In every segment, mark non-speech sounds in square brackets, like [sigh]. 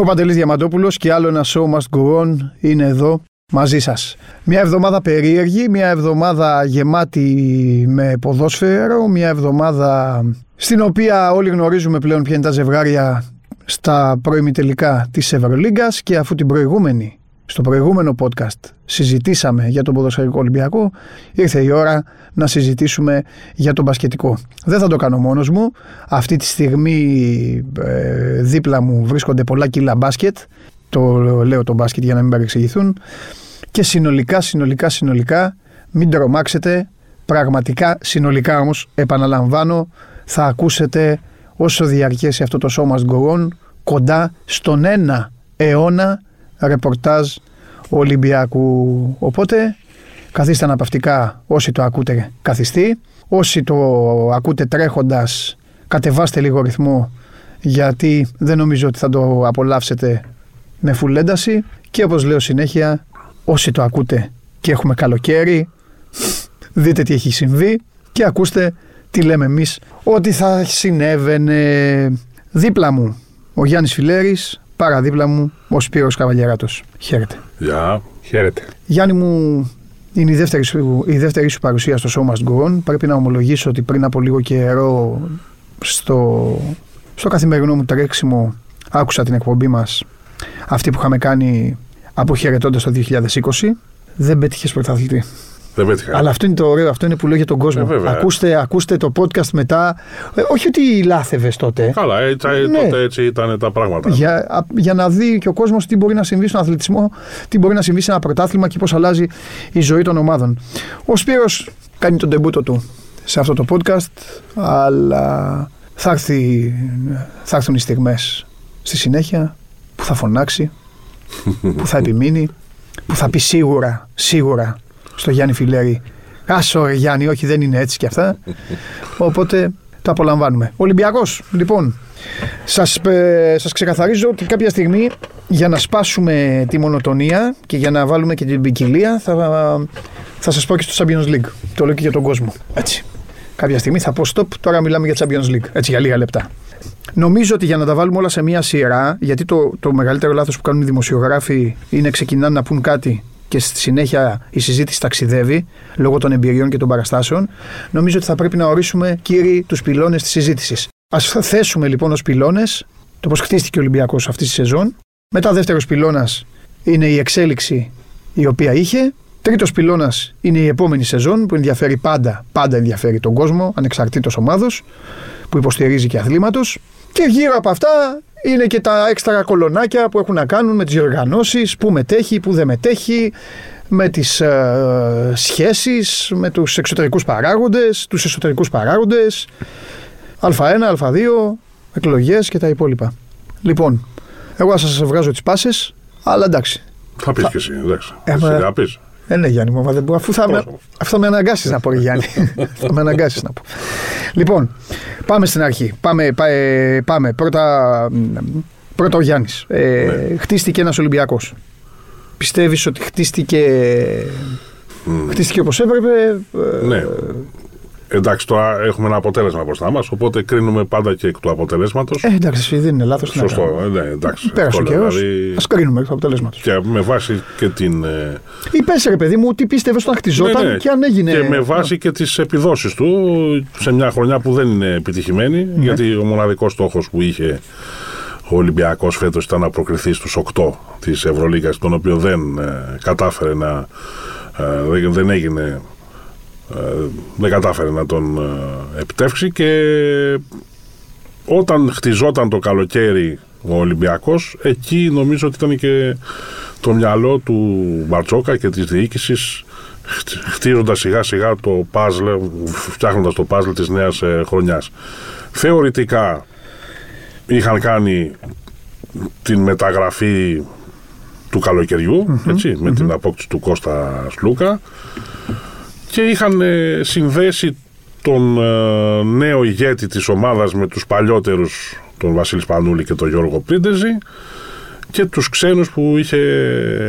Είμαι ο Παντελής Διαμαντόπουλος και άλλο ένα show must go on είναι εδώ μαζί σας. Μια εβδομάδα περίεργη, μια εβδομάδα γεμάτη με ποδόσφαιρο, μια εβδομάδα στην οποία όλοι γνωρίζουμε πλέον ποια είναι τα ζευγάρια στα πρώιμη τελικά της Ευρωλίγκας και αφού την προηγούμενη στο προηγούμενο podcast συζητήσαμε για τον ποδοσφαιρικό Ολυμπιακό, ήρθε η ώρα να συζητήσουμε για τον μπασκετικό. Δεν θα το κάνω μόνος μου. Αυτή τη στιγμή ε, δίπλα μου βρίσκονται πολλά κιλά μπάσκετ. Το λέω το μπάσκετ για να μην παρεξηγηθούν. Και συνολικά, συνολικά, συνολικά, μην τρομάξετε. Πραγματικά, συνολικά όμως, επαναλαμβάνω, θα ακούσετε όσο διαρκέσει αυτό το σώμα γκορών κοντά στον ένα αιώνα ρεπορτάζ Ολυμπιακού. Οπότε καθίστε αναπαυτικά όσοι το ακούτε καθιστή. Όσοι το ακούτε τρέχοντας κατεβάστε λίγο ρυθμό γιατί δεν νομίζω ότι θα το απολαύσετε με φουλένταση και όπως λέω συνέχεια όσοι το ακούτε και έχουμε καλοκαίρι δείτε τι έχει συμβεί και ακούστε τι λέμε εμείς ότι θα συνέβαινε δίπλα μου ο Γιάννης Φιλέρης παραδίπλα μου ο Σπύρος Καβαλιαράτος. Χαίρετε. Γεια, χαίρετε. Γιάννη μου, είναι η δεύτερη, σου, η δεύτερη σου παρουσία στο Show Must Go On. Πρέπει να ομολογήσω ότι πριν από λίγο καιρό στο, στο καθημερινό μου τρέξιμο άκουσα την εκπομπή μας αυτή που είχαμε κάνει αποχαιρετώντας το 2020. Δεν πέτυχες πρωταθλητή. Δεν πέτυχα. Αλλά αυτό είναι το ωραίο, αυτό είναι που λέω για τον κόσμο. Ε, βέβαια. ακούστε, ακούστε το podcast μετά. Ε, όχι ότι λάθευες τότε. Καλά, έτσι, Ναι. τότε έτσι ήταν τα πράγματα. Για, α- για να δει και ο κόσμος τι μπορεί να συμβεί στον αθλητισμό, τι μπορεί να συμβεί σε ένα πρωτάθλημα και πώς αλλάζει η ζωή των ομάδων. Ο Σπύρος κάνει τον τεμπούτο του σε αυτό το podcast, αλλά θα, έρθει, θα έρθουν οι στιγμές στη συνέχεια που θα φωνάξει, που θα [laughs] επιμείνει, που θα πει σίγουρα, σίγουρα στο Γιάννη Φιλέρη Άσο ρε Γιάννη, όχι δεν είναι έτσι και αυτά. [laughs] Οπότε το απολαμβάνουμε. Ολυμπιακός, λοιπόν, σας, ε, σας ξεκαθαρίζω ότι κάποια στιγμή για να σπάσουμε τη μονοτονία και για να βάλουμε και την ποικιλία θα, θα σας πω και στο Champions League. Το λέω και για τον κόσμο. Έτσι. Κάποια στιγμή θα πω stop, τώρα μιλάμε για Champions League. Έτσι για λίγα λεπτά. Νομίζω ότι για να τα βάλουμε όλα σε μία σειρά, γιατί το, το μεγαλύτερο λάθος που κάνουν οι δημοσιογράφοι είναι ξεκινάνε να πούν κάτι και στη συνέχεια η συζήτηση ταξιδεύει λόγω των εμπειριών και των παραστάσεων, νομίζω ότι θα πρέπει να ορίσουμε, κύριοι, τους πυλώνες της συζήτησης. Α θέσουμε λοιπόν ως πυλώνες το πώς χτίστηκε ο Ολυμπιακός αυτή τη σεζόν. Μετά, δεύτερος πυλώνας είναι η εξέλιξη η οποία είχε. Τρίτος πυλώνας είναι η επόμενη σεζόν που ενδιαφέρει πάντα, πάντα ενδιαφέρει τον κόσμο, ανεξαρτήτως ομάδος, που υποστηρίζει και αθλήματος. Και γύρω από αυτά είναι και τα έξτρα κολονάκια που έχουν να κάνουν με τις διοργανώσεις, που μετέχει, που δεν μετέχει, με τις ε, σχέσεις, με τους εξωτερικούς παράγοντες, τους εσωτερικούς παράγοντες, α1, α2, εκλογές και τα υπόλοιπα. Λοιπόν, εγώ θα σας βγάζω τις πάσες, αλλά εντάξει. Θα πεις και εσύ, εντάξει. Ε, Εσύ μα- θα πεις. Ε, ναι, Γιάννη μου, μα δεν μπορώ, αφού θα, με, Πώς; αφού θα με αναγκάσεις να πω, ρε Γιάννη. [laughs] θα με αναγκάσεις να πω. Λοιπόν, πάμε στην αρχή. Πάμε, πά- ε, πάμε. Πρώτα, μ, πρώτα ο Γιάννης. Ε, Ναι. Χτίστηκε ένας Ολυμπιακός. Πιστεύεις ότι χτίστηκε. Χτίστηκε όπως έπρεπε. ε, Ναι. Εντάξει, τώρα έχουμε ένα αποτέλεσμα μπροστά μας, οπότε κρίνουμε πάντα και εκ του αποτελέσματος. Ε, εντάξει, δεν είναι λάθος. Σωστό, ε, ναι, εντάξει. Πέρασε ο αυτό λέω, καιρό. δηλαδή, Α κρίνουμε εκ του αποτελέσματος. Και με βάση και την. ε, Ή πες ρε παιδί μου, τι πίστευες όταν χτιζόταν ναι, ναι. και αν έγινε. Και με βάση και τις επιδόσεις του σε μια χρονιά που δεν είναι επιτυχημένη, Ναι. γιατί ο μοναδικός στόχος που είχε ο Ολυμπιακός φέτος ήταν να προκριθεί στους 8 της Ευρωλίγα, τον οποίο δεν ε, κατάφερε να. ε, δεν- δεν έγινε. Ε, δεν κατάφερε να τον ε, επιτεύξει και όταν χτιζόταν το καλοκαίρι ο Ολυμπιακός εκεί νομίζω ότι ήταν και το μυαλό του Μπαρτσόκα και της διοίκησης χτ- χτίζοντας σιγά σιγά το παζλ, φτιάχνοντας το παζλ της νέας ε, χρονιάς. Θεωρητικά είχαν κάνει την μεταγραφή του καλοκαιριου έτσι, με την απόκτηση του Κώστα Σλούκα και είχαν ε, συνδέσει τον ε, νέο ηγέτη της ομάδας με τους παλιότερους τον Βασίλη Σπανούλη και τον Γιώργο Πρίντεζη και τους ξένους που είχε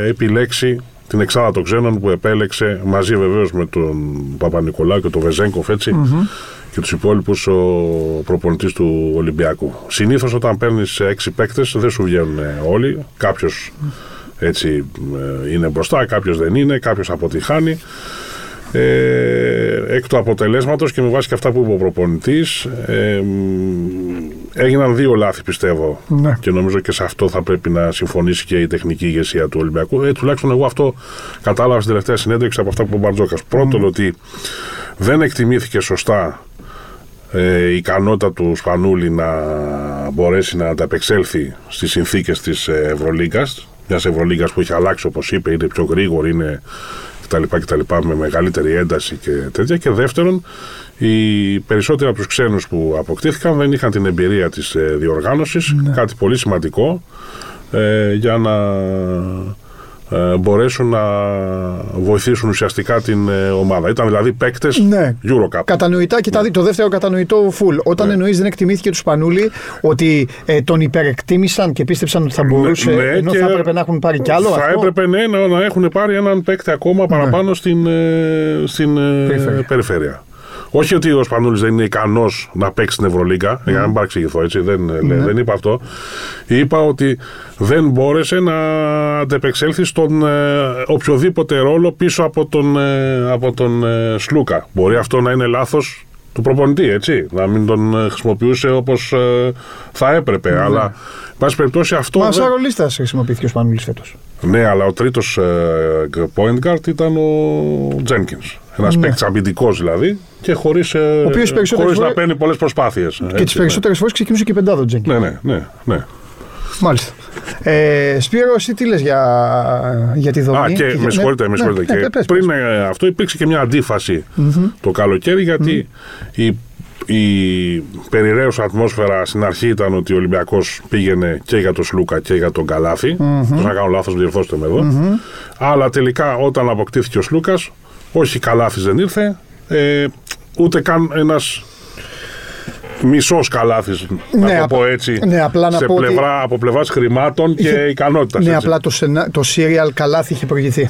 επιλέξει την εξάδα των ξένων που επέλεξε μαζί βεβαίως με τον Παπα-Νικολάου και τον Βεζέγκοφ έτσι, και τους υπόλοιπους ο προπονητής του Ολυμπιακού. Συνήθως όταν παίρνεις έξι παίκτες δεν σου βγαίνουν όλοι. Κάποιος έτσι ε, είναι μπροστά, κάποιος δεν είναι, κάποιος αποτυχάνει. Ε, εκ του αποτελέσματος και με βάση και αυτά που είπε ο προπονητής, ε, έγιναν δύο λάθη πιστεύω. Ναι. Και νομίζω και σε αυτό θα πρέπει να συμφωνήσει και η τεχνική ηγεσία του Ολυμπιακού. Ε, τουλάχιστον εγώ αυτό κατάλαβα στην τελευταία συνέντευξη από αυτά που είπε ο Μπαρτζόκας. Πρώτον, ότι δεν εκτιμήθηκε σωστά ε, η ικανότητα του Σπανούλη να μπορέσει να ανταπεξέλθει στις συνθήκες της Ευρωλίγκας. Μιας Ευρωλίγκας που έχει αλλάξει, όπως είπε, είναι πιο γρήγορη, είναι κτλ, κτλ. με μεγαλύτερη ένταση και τέτοια. Και δεύτερον, οι περισσότεροι από τους ξένους που αποκτήθηκαν δεν είχαν την εμπειρία της ε, διοργάνωσης. Κάτι πολύ σημαντικό ε, για να ε, μπορέσουν να βοηθήσουν ουσιαστικά την ε, ομάδα. Ήταν δηλαδή παίκτες Ναι. Eurocup. Κατανοητά και τα δει- το δεύτερο κατανοητό full. Όταν Ναι. εννοείς δεν εκτιμήθηκε τους Σπανούλη ότι ε, τον υπερεκτίμησαν και πίστεψαν ότι θα μπορούσε. ναι, ενώ και θα έπρεπε να έχουν πάρει κι άλλο. Θα αυτό. έπρεπε ναι, να, να έχουν πάρει έναν παίκτη ακόμα παραπάνω στην, ε, στην ε, Περιφέρεια. περιφέρεια. Όχι ότι ο Σπανούλης δεν είναι ικανός να παίξει στην Ευρωλίγκα, για να μην παρεξηγηθώ έτσι, δεν, ε, Ναι. δεν είπα αυτό. Είπα ότι δεν μπόρεσε να αντεπεξέλθει στον ε, οποιοδήποτε ρόλο πίσω από τον, ε, από τον ε, Σλούκα. Μπορεί αυτό να είναι λάθος του προπονητή, έτσι. Να μην τον ε, χρησιμοποιούσε όπως θα έπρεπε. Αλλά, εν πάση περιπτώσει, αυτό. Μα δεν- σαν ρολίστα χρησιμοποιήθηκε ο Σπανούλης φέτος. ναι, αλλά ο τρίτος point guard ήταν ο Jenkins. Ένας Ναι. παίκτης αμυντικός δηλαδή και χωρίς οποίος περισσότερες χωρίς να φορές- παίρνει πολλές προσπάθειες. Και τις περισσότερες φορές ξεκινούσε και πεντάδο Τζέγκη. Ναι, ναι, ναι. ναι. Μάλιστα. Ε, Σπύρο, εσύ τι λες για, για τη δομή. Α, και για- με συγχωρείτε, με συγχωρείτε. ναι, και ναι, πες, πριν πες. ε, αυτό υπήρξε και μια αντίφαση το καλοκαίρι γιατί η, η περιραίουσα ατμόσφαιρα στην αρχή ήταν ότι ο Ολυμπιακός πήγαινε και για τον Σλούκα και για τον καλαθι Πώς να κάνω λάθος, διορθώστε με εδω Αλλά τελικά όταν αποκτήθηκε ο Σλούκας, όχι Καλάθης δεν ήρθε, ε, ούτε καν ένας μισός καλάθις, να Ναι, το απ- πω έτσι, ναι, απλά να σε πω ότι- πλευρά, από πλευράς χρημάτων και Είχε- ικανότητας. Ναι, απλά το, σενα... το serial καλάθι είχε προηγηθεί.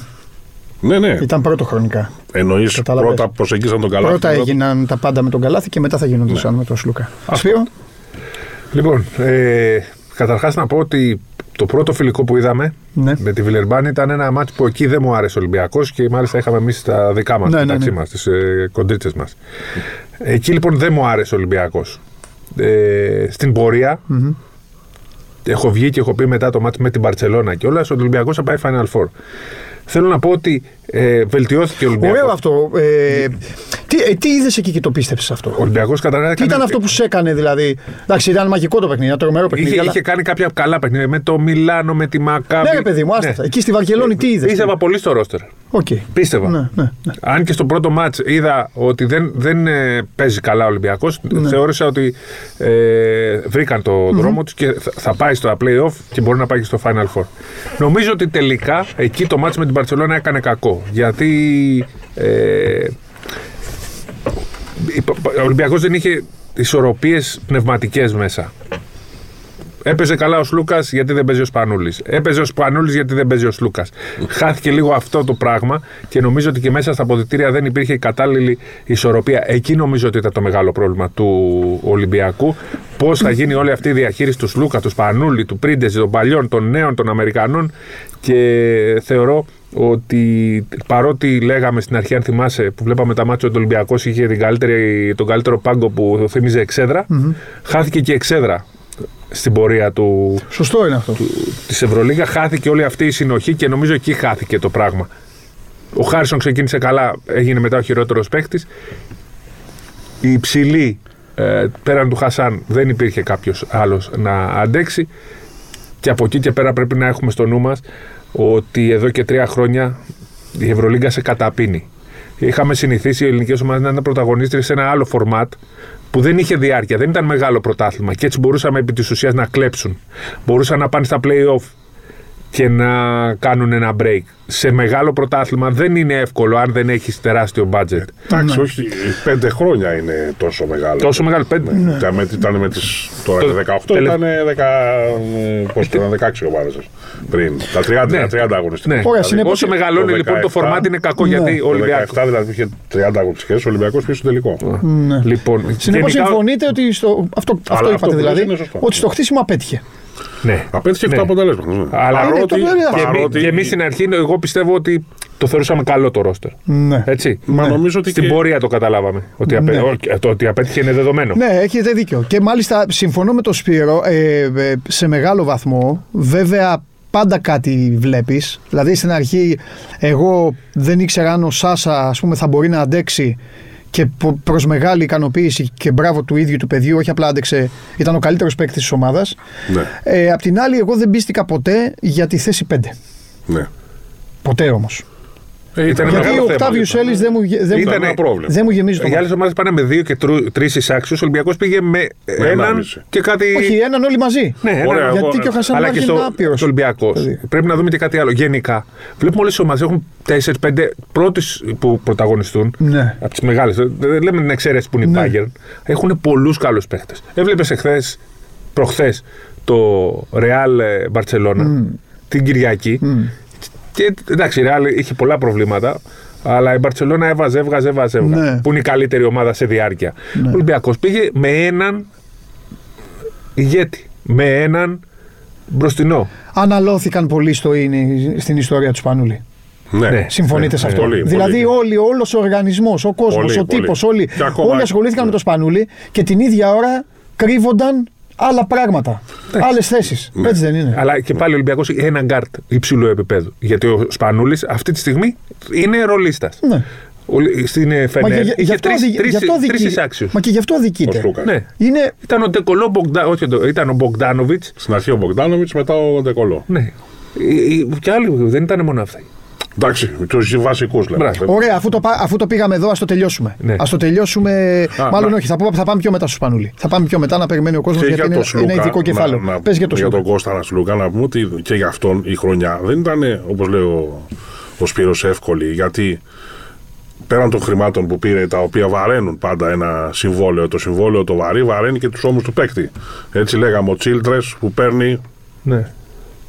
Ναι, ναι. Ήταν πρώτο χρονικά. Εννοείς Κατάλαβες. πρώτα προσεγγίσαν τον καλάθι. Πρώτα έγιναν τα πάντα με τον καλάθι και μετά θα γίνονταν με τον Σλούκα. Σπύρο; Λοιπόν, ε, καταρχάς να πω ότι το πρώτο φιλικό που είδαμε Ναι. με τη Βιλερμπάν ήταν ένα μάτι που εκεί δεν μου άρεσε ο Ολυμπιακός και μάλιστα είχαμε εμείς τα δικά μας, Ναι, ναι, μεταξύ ναι. μας, τις ε, κοντρίτσες μας. Εκεί λοιπόν δεν μου άρεσε ο Ολυμπιακός. Ε, στην πορεια έχω βγει και έχω πει μετά το μάτι με την Παρσελώνα και όλα, ότι ο Ολυμπιακός θα πάει Final Four. Θέλω να πω ότι ε, βελτιώθηκε ο Ολυμπιακός. Ωραίο αυτό. Ε, τι ε, τι είδες εκεί και το πίστεψες αυτό; Ο Ολυμπιακός καταρχά. Τι ήταν αυτό που σε έκανε δηλαδή. Εντάξει, ήταν μαγικό το παιχνίδι, ένα τρομερό παιχνίδι. Είχε, αλλά- είχε κάνει κάποια καλά παιχνίδια με το Μιλάνο, με τη Μακάβη. Ναι, ρε παιδί μου, άστα. Εκεί στη Βαρκελόνη τι είδες. Πίστευα πολύ στο ρόστερ. Οκ. Πίστευα. Ναι, ναι, ναι. Αν και στο πρώτο ματς είδα ότι δεν, δεν ε, παίζει καλά ο Ολυμπιακός, Ναι. θεώρησα ότι ε, βρήκαν το δρόμο τους και θα, θα πάει στο play-off και μπορεί να πάει και στο Final Four. Νομίζω ότι τελικά εκεί το ματς με την Barcelona έκανε κακό. Γιατί ε, ο Ολυμπιακός δεν είχε ισορροπίες πνευματικές μέσα. Έπαιζε καλά ο Σλούκας γιατί δεν παίζει ο Σπανούλης. Έπαιζε ο Σπανούλης γιατί δεν παίζει ο Σλούκας. Χάθηκε λίγο αυτό το πράγμα και νομίζω ότι και μέσα στα αποδητήρια δεν υπήρχε η κατάλληλη ισορροπία. Εκεί νομίζω ότι ήταν το μεγάλο πρόβλημα του Ολυμπιακού. Πώς θα γίνει όλη αυτή η διαχείριση του Σλούκα, του Σπανούλη, του Πρίντεζ, των παλιών, των νέων, των Αμερικανών. Και θεωρώ ότι παρότι λέγαμε στην αρχή, αν θυμάσαι, που βλέπαμε τα μάτια ότι ο Ολυμπιακό είχε την καλύτερη, τον καλύτερο πάγκο που θύμιζε εξέδρα, χάθηκε και η εξέδρα στην πορεία του, Σωστό είναι αυτό. της Ευρωλίγας. Χάθηκε όλη αυτή η συνοχή και νομίζω εκεί χάθηκε το πράγμα. Ο Χάρισον ξεκίνησε καλά, έγινε μετά ο χειρότερος παίκτης. Η υψηλή, ε, πέραν του Χασάν, δεν υπήρχε κάποιος άλλος να αντέξει. Και από εκεί και πέρα πρέπει να έχουμε στο νου μας ότι εδώ και τρία χρόνια η Ευρωλίγκα σε καταπίνει. Είχαμε συνηθίσει οι ελληνικές ομάδες να είναι πρωταγωνίστρε σε ένα άλλο φορμάτ που δεν είχε διάρκεια, δεν ήταν μεγάλο πρωτάθλημα και έτσι μπορούσαμε επί της ουσίας να κλέψουν. Μπορούσαν να πάνε στα playoff και να κάνουν ένα break. Σε μεγάλο πρωτάθλημα δεν είναι εύκολο αν δεν έχεις τεράστιο budget. Εντάξει, όχι, πέντε χρόνια είναι τόσο μεγάλο. Τόσο μεγάλο, πέντε. Ναι. Ήταν με, ήταν με τις, τώρα Το- το 18 τελε- ήταν 10, πώς ήταν, 16 ομάδες σας πριν. Τα 30, Ναι. 30 αγωνιστικές. Ναι. Ωραία, συνεπώς- Όσο μεγαλώνει το λοιπόν το 17, φορμάτι είναι κακό ναι. γιατί ο Το Ολυμπιακό. 17 δηλαδή που είχε 30 αγωνιστικές, ο Ολυμπιακός πήγε στο τελικό. Ναι. Λοιπόν, Συνεπώς γενικά- συμφωνείτε ότι στο, αυτό, αυτό αυτό είπατε που λες δηλαδή, είναι σωστό. ότι στο χτίσιμο απέτυχε. Ναι. Απέτυχε Ναι. αυτό το αποτέλεσμα. ναι. Αλλά είναι παρότι, το βέβαια. Και, εμεί- παρότι και εμείς στην αρχή, εγώ πιστεύω ότι το θεωρούσαμε καλό το ρόστερ. Ναι. Έτσι. Μα νομίζω ότι Στην και- πορεία το καταλάβαμε. Ότι απέ... Ναι. όχι, το ότι απέτυχε είναι δεδομένο. Ναι, έχετε δίκιο. Και μάλιστα συμφωνώ με τον Σπύρο ε, ε, σε μεγάλο βαθμό. Βέβαια, πάντα κάτι βλέπεις. Δηλαδή, στην αρχή, εγώ δεν ήξερα αν ο Σάσα ας πούμε, θα μπορεί να αντέξει και προς μεγάλη ικανοποίηση και μπράβο του ίδιου του παιδιού, όχι απλά άντεξε, ήταν ο καλύτερος παίκτης της ομάδας. Ναι, Ε, απ' την άλλη, εγώ δεν πίστηκα ποτέ για τη θέση 5. ναι. Ποτέ όμως. Ε, ήταν Γιατί Γιατί μεγάλο ο θέμα, Οκτάβιος λοιπόν. Έλλης δεν μου, γε- δεν, Ήταν μου- ένα πρόβλημα. δεν μου γεμίζει το Οι μάτι. άλλε ομάδες πάνε με δύο και τρεις εισάξιου. Ο Ολυμπιακός πήγε με έναν ενάμιση. και κάτι. Όχι, έναν όλοι μαζί. Ναι, έναν. Ωραία, Γιατί εγώ- και ο Χασάν Αλλά Μάρκ και είναι στο, άπειρος. στο Ολυμπιακός. Δηλαδή. Πρέπει να δούμε και κάτι άλλο. Γενικά, βλέπουμε όλες οι ομάδες έχουν 4-5 πρώτες που πρωταγωνιστούν. Ναι. Από τις μεγάλες. Δεν λέμε την εξαίρεση που είναι η Ναι. Bayern. Έχουν πολλούς καλούς παίχτες. Έβλεπες εχθές, προχθές, το Real ε, Barcelona την Κυριακή. Και εντάξει, η Real είχε πολλά προβλήματα. Αλλά η Μπαρσελόνα έβαζε, έβγαζε, έβαζε. έβγαζε, Ναι. Που είναι η καλύτερη ομάδα σε διάρκεια. Ναι. Ο Ολυμπιακός πήγε με έναν ηγέτη. Με έναν μπροστινό. Αναλώθηκαν πολύ στο, είναι- στην ιστορία του Σπανούλη. Ναι. Ναι. Συμφωνείτε Ναι, σε ναι, αυτό. πολύ, δηλαδή, πολύ. όλοι, όλος ο οργανισμός, ο κόσμος, Πολύ, ο πολύ. τύπος, όλοι, Και ακόμα- όλοι ασχολήθηκαν ναι. με το Σπανούλη και την ίδια ώρα κρύβονταν άλλα πράγματα. Άλλες θέσεις. Ναι. Έτσι δεν είναι. Αλλά και πάλι ο Ολυμπιακός έχει έναν γκάρτ υψηλού επίπεδου. Γιατί ο Σπανούλης αυτή τη στιγμή είναι ρολίστας. Ναι. Στην ε, Μα Φενέρ και, γι- γι' είχε αυτό, τρεις, αδικ- τρεις, γι' αυτό τρεις αδικεί- εισάξιους. Μα και γι' αυτό Ο αδικείται. Σλούκα. Ναι. Είναι Ήταν ο Ντεκολό Μπογδα... όχι, ο- ήταν ο Μπογκδάνοβιτ. Στην αρχή ο Μπογκδάνοβιτ, μετά ο Ντεκολό. Ναι. Ε, ε, Και άλλοι δεν ήταν μόνο αυτοί. Εντάξει, του βασικού λέμε. Μπράβο. Ωραία, αφού το, πά- αφού το πήγαμε εδώ, ας το τελειώσουμε. Ναι. Α το τελειώσουμε. Α, μάλλον να- όχι, θα, πω- θα πάμε πιο μετά στο Σπανούλη. Θα πάμε πιο μετά να περιμένει ο κόσμος Και γιατί για είναι το ένα Σλούκα, ειδικό κεφάλαιο. Να, να, Πες για το για Σλούκα. τον Κώστα Σλούκα να πούμε ότι και για αυτόν η χρονιά δεν ήταν όπως λέει ο, ο Σπύρος εύκολη γιατί πέραν των χρημάτων που πήρε τα οποία βαραίνουν πάντα ένα συμβόλαιο το συμβόλαιο το βαρύ βαραίνει και τους ώμους του παίκτη έτσι λέγαμε ο Τσίλτρες που παίρνει Ναι.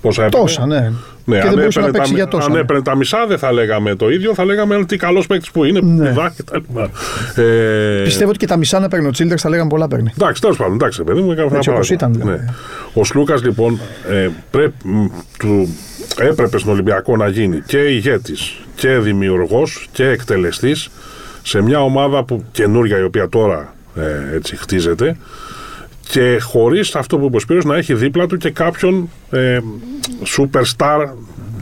πόσα έπαιρνε Τόσα, ναι. Ναι, και δεν αν μπορούσε να έπαιρνε παίξει τα, για τόσα. αν ναι. έπαιρνε τα μισά δεν θα λέγαμε το ίδιο, θα λέγαμε τι καλός παίκτης που είναι, Ναι. πηδά και τα λοιπά. Ε, Πιστεύω ότι και τα μισά να παίρνει ο Τσίλτερ θα λέγανε πολλά παίρνει. Εντάξει, τέλος πάντων, εντάξει, παιδί μου, έκανα ένα Έτσι όπως παράδειγμα. ήταν, δηλαδή. Ναι. Ο Σλούκας λοιπόν ε, πρέ- μ, του, έπρεπε στον Ολυμπιακό να γίνει και ηγέτης και δημιουργός και εκτελεστής σε μια ομάδα που καινούρια η οποία τώρα ε, έτσι χτίζεται και χωρίς αυτό που είπε ο Σπύρος να έχει δίπλα του και κάποιον ε, superstar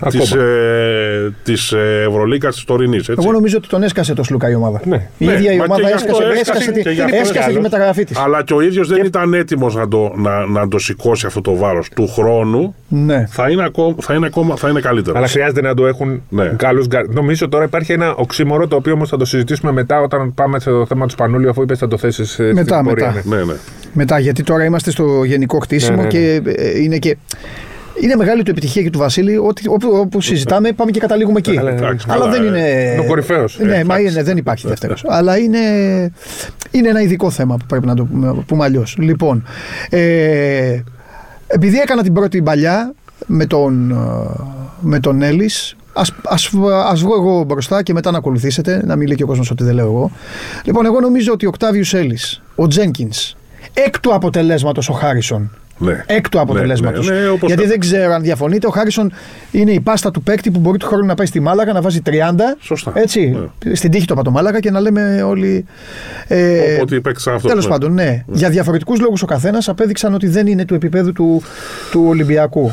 της, ε, της ε, Ευρωλίγκας της τωρινής. Έτσι. Εγώ νομίζω ότι τον έσκασε το Σλούκα η ομάδα. Ναι. Η Ναι, ίδια η μα και ομάδα γι' αυτό έσκασε, έσκασε έσκασε, τη, και γι' αυτό έσκασε τη άλλος. μεταγραφή της. Αλλά και ο ίδιος δεν ήταν έτοιμος να το, να, να το σηκώσει αυτό το βάρος του χρόνου. Ναι. Θα είναι, ακόμα, θα είναι, ακόμα, θα είναι καλύτερος. Αλλά χρειάζεται να το έχουν Ναι. καλούς γκάρτ. Νομίζω τώρα υπάρχει ένα οξύμορο το οποίο όμως θα το συζητήσουμε μετά όταν πάμε στο θέμα του Σπανούλη, αφού είπες θα το θέσεις στην Μετά, πορεία. μετά. ναι. Ναι, ναι. Μετά, γιατί τώρα είμαστε στο γενικό χτίσιμο Ναι, ναι, ναι. και ε, είναι και. Είναι μεγάλη του επιτυχία και του Βασίλη ότι όπου, όπου συζητάμε πάμε και καταλήγουμε εκεί. Αλλά- Εντάξει, Αλλά καλά, δεν ε, είναι. είναι ο κορυφαίος. Ναι, Ε, μα εντάξει. είναι, δεν υπάρχει δεύτερος. Αλλά είναι, είναι ένα ειδικό θέμα που πρέπει να το πούμε, πούμε αλλιώς. Λοιπόν, ε, επειδή έκανα την πρώτη παλιά με τον, ε, με τον Έλλης, Ας, ας, ας βγω εγώ μπροστά και μετά να ακολουθήσετε, να μην λέει και ο κόσμος ότι δεν λέω εγώ. Λοιπόν, εγώ νομίζω ότι ο Οκτάβιους Έλλης, ο Τζένκινς, εκ του αποτελέσματος ο Χάρισον, ναι. εκ του αποτελέσματος. Ναι, ναι, όπως Γιατί θα- δεν ξέρω αν διαφωνείτε, ο Χάρισον είναι η πάστα του παίκτη που μπορεί του χρόνου να πάει στη Μάλαγα να βάζει 30. Σωστά. Έτσι, στην τύχη του από το Μάλαγα και να λέμε όλοι. Ε, Οπότε παίξαν αυτό. Τέλος ναι. πάντων, ναι. Για διαφορετικούς λόγους ο καθένας απέδειξαν ότι δεν είναι του επίπεδου του, του Ολυμπιακού.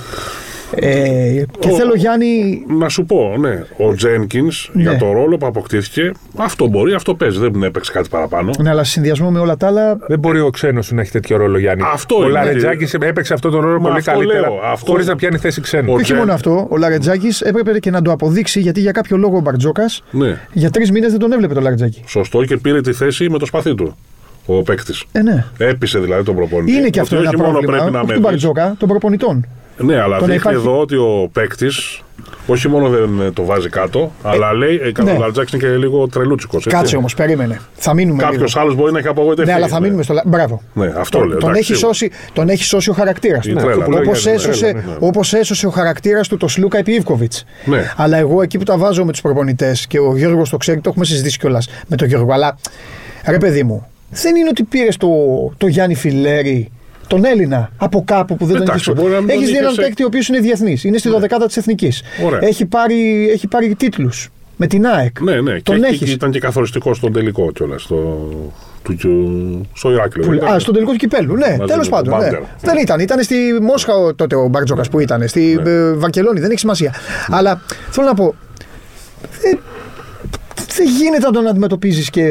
Ε, και Ο- θέλω Γιάννη. Να σου πω, ναι. Ο Τζένκινς Ναι. για το ρόλο που αποκτήθηκε, αυτό μπορεί, αυτό παίζει. Δεν έπαιξε κάτι παραπάνω. Ναι, αλλά σε συνδυασμό με όλα τα άλλα. Δεν μπορεί ο ξένος να έχει τέτοιο ρόλο, Γιάννη. Αυτό ο είναι. Λαρετζάκης έπαιξε αυτό τον ρόλο Μα πολύ αυτό καλύτερα. λέω, αυτό- Χωρίς να πιάνει θέση ξένου. Ο Και όχι Τζεν- μόνο αυτό, ο Λαρετζάκης έπρεπε και να το αποδείξει γιατί για κάποιο λόγο ο Μπαρτζόκας Ναι. για τρεις μήνες δεν τον έβλεπε το Λαρετζάκη. Σωστό και πήρε τη θέση με το σπαθί του. Ο παίκτης. Ε, ναι. Έπεισε δηλαδή τον προπονητή. Είναι και ότι αυτό ένα όχι μόνο πρόβλημα. πρέπει να όχι με του δεις. Μπαρτζόκα, των προπονητών. Ναι, αλλά Το να δείχνει υπάρχει- εδώ ότι ο παίκτης όχι μόνο δεν ε, το βάζει κάτω, αλλά λέει ε, ναι. ο Λαρετζάκη είναι και λίγο τρελούτσικος. Κάτσε όμως, περίμενε. Θα μείνουμε. λίγο. Κάποιο άλλος μπορεί να έχει απογοητευτεί. Ναι, αλλά θα μείνουμε στο. λα- Μπράβο. Ναι, αυτό τον, λέω. τον, εντάξει, έχει σίγουρα. σώσει, τον έχει σώσει ο χαρακτήρας του. Η τρέλα, που ναι, λέγεται, Όπως ναι, έσωσε, ναι, ναι. όπως έσωσε ο χαρακτήρας του το Σλούκα επί Ιβκοβιτς. Ναι. Αλλά εγώ εκεί που τα βάζω με τους προπονητές και ο Γιώργος το ξέρει, το έχουμε συζητήσει κιόλας με τον Γιώργο. Αλλά ρε παιδί μου, δεν είναι ότι πήρες το, το Γιάννη Φιλέρη, τον Έλληνα, από κάπου που δεν Εντάξει, τον μπορεί να μην τον έχεις. Έχει δει έναν είχες, ε. παίκτη ο οποίος είναι διεθνής. Είναι στη 12η της Εθνικής. Ωραία. Έχει πάρει, έχει πάρει τίτλους με την ΑΕΚ. Ναι, ναι. Τον και, έχεις. και ήταν και καθοριστικό στον τελικό κιόλας. Στο, του, του, στο Ηράκλειο. Που- ήταν. Α, στον τελικό του κυπέλου, ναι, με τέλος τον πάντων. Ναι. Μπάντερ. Δεν ήταν, ήταν στη Μόσχα ο- τότε ο Μπαρτζόκας που ήταν, στη Ναι. ε, Βαρκελόνη, δεν έχει σημασία. Αλλά θέλω να πω. Δεν, δεν γίνεται να τον αντιμετωπίζεις και.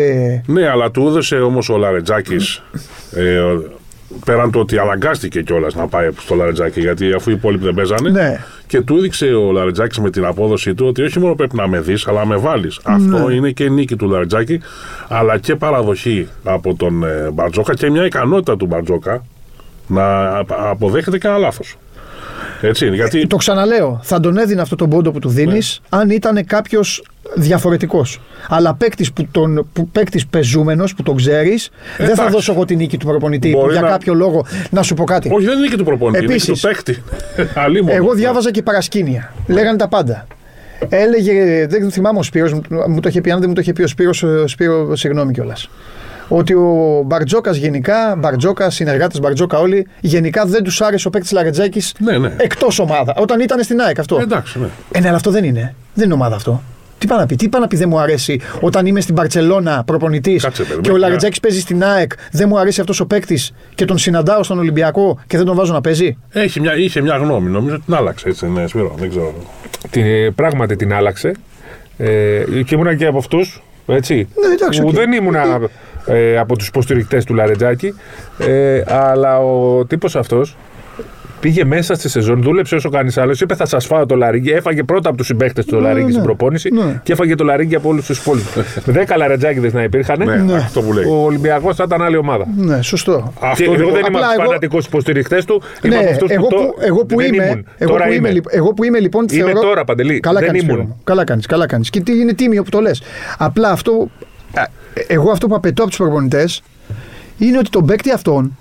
Ναι, αλλά του έδωσε όμως ο Λαρετζάκης. Ε, πέραν το ότι αναγκάστηκε κιόλας να πάει στο Λαρετζάκη, γιατί αφού οι υπόλοιποι δεν παίζανε. Ναι. Και του έδειξε ο Λαρετζάκης με την απόδοσή του ότι όχι μόνο πρέπει να με δεις, αλλά να με βάλεις. Αυτό είναι και νίκη του Λαρετζάκη, αλλά και παραδοχή από τον ε, Μπαρτζόκα και μια ικανότητα του Μπαρτζόκα να απ- αποδέχεται και ένα λάθος. Έτσι είναι. Γιατί Το ξαναλέω, θα τον έδινε αυτό τον πόντο που του δίνεις Ναι. αν ήταν κάποιος διαφορετικός. Αλλά παίκτης που, τον, που παίκτης πεζούμενος, που τον ξέρεις, δεν θα εντάξει. δώσω εγώ την νίκη του προπονητή που Μπορεί για να- κάποιο λόγο να σου πω κάτι. όχι, δεν είναι νίκη του προπονητή, είναι νίκη Επίσης, του παίκτη. [laughs] Αλλήμον. Εγώ διάβαζα και παρασκήνια. Λέγανε τα πάντα. Έλεγε, δεν θυμάμαι ο Σπύρος, μου- μου το είχε πει, αν δεν μου το είχε πει ο Σπύρος, ο Σπύρο, συγγνώμη κιόλας. Ότι ο Μπαρτζόκας γενικά, Μπαρτζόκα, συνεργάτες Μπαρτζόκα όλοι, γενικά δεν τους άρεσε ο παίκτης Λαρετζάκης Ναι, ναι. εκτός ομάδα. Όταν ήταν στην ΑΕΚ αυτό. Ε, εντάξει, ναι. Ε, ναι, αλλά αυτό δεν είναι. Δεν είναι ομάδα αυτό. Τι πάει να πει, τι πάει να πει δεν μου αρέσει όταν είμαι στην Μπαρτσελώνα προπονητής Κάτσε, παιδί, και ο μια- Λαρετζάκης παίζει στην ΑΕΚ, δεν μου αρέσει αυτός ο παίκτης και τον συναντάω στον Ολυμπιακό και δεν τον βάζω να παίζει. Έχει μια, είχε μια γνώμη, νομίζω ότι την άλλαξε έτσι, ναι, Σπύρο, δεν ξέρω. Την, πράγματι την άλλαξε. Ε, και ήμουνα και από αυτούς. Έτσι, Ναι, εντάξει, που οκ. δεν ήμουνα ε, από τους υποστηρικτές του Λαρετζάκη. Ε, αλλά ο τύπος αυτός πήγε μέσα στη σεζόν, δούλεψε όσο κανείς άλλος. Είπε θα σας φάω το λαρίγκι. Έφαγε πρώτα από τους συμπαίχτες του το Ναι, λαρίγκι ναι. στην προπόνηση Ναι. και έφαγε το λαρίγκι από όλους τους υπόλοιπους. Με 10 λαρετζάκιδε να υπήρχαν, Ναι, αυτό που λέει. ο Ολυμπιακός θα ήταν άλλη ομάδα. Ναι, σωστό. Και Αυτό εγώ λοιπόν- δεν είμαι Απλά από τους εγώ- φανατικούς υποστηρικτές του. Είμαι Ναι, από αυτούς εγώ, το- που, εγώ που δεν είμαι, ήμουν. εγώ, Τώρα που είμαι, είμαι. λοιπόν- εγώ που είμαι λοιπόν Είμαι θεωρώ... τώρα, Παντελή. Καλά Δεν κάνεις, ήμουν. Σπύρο μου. Καλά κάνεις, καλά κάνεις. Και τι είναι τίμιο που το λες. Απλά αυτό, α, εγώ αυτό που απαιτώ από τους προπονητές είναι ότι τον παίκτη αυτόν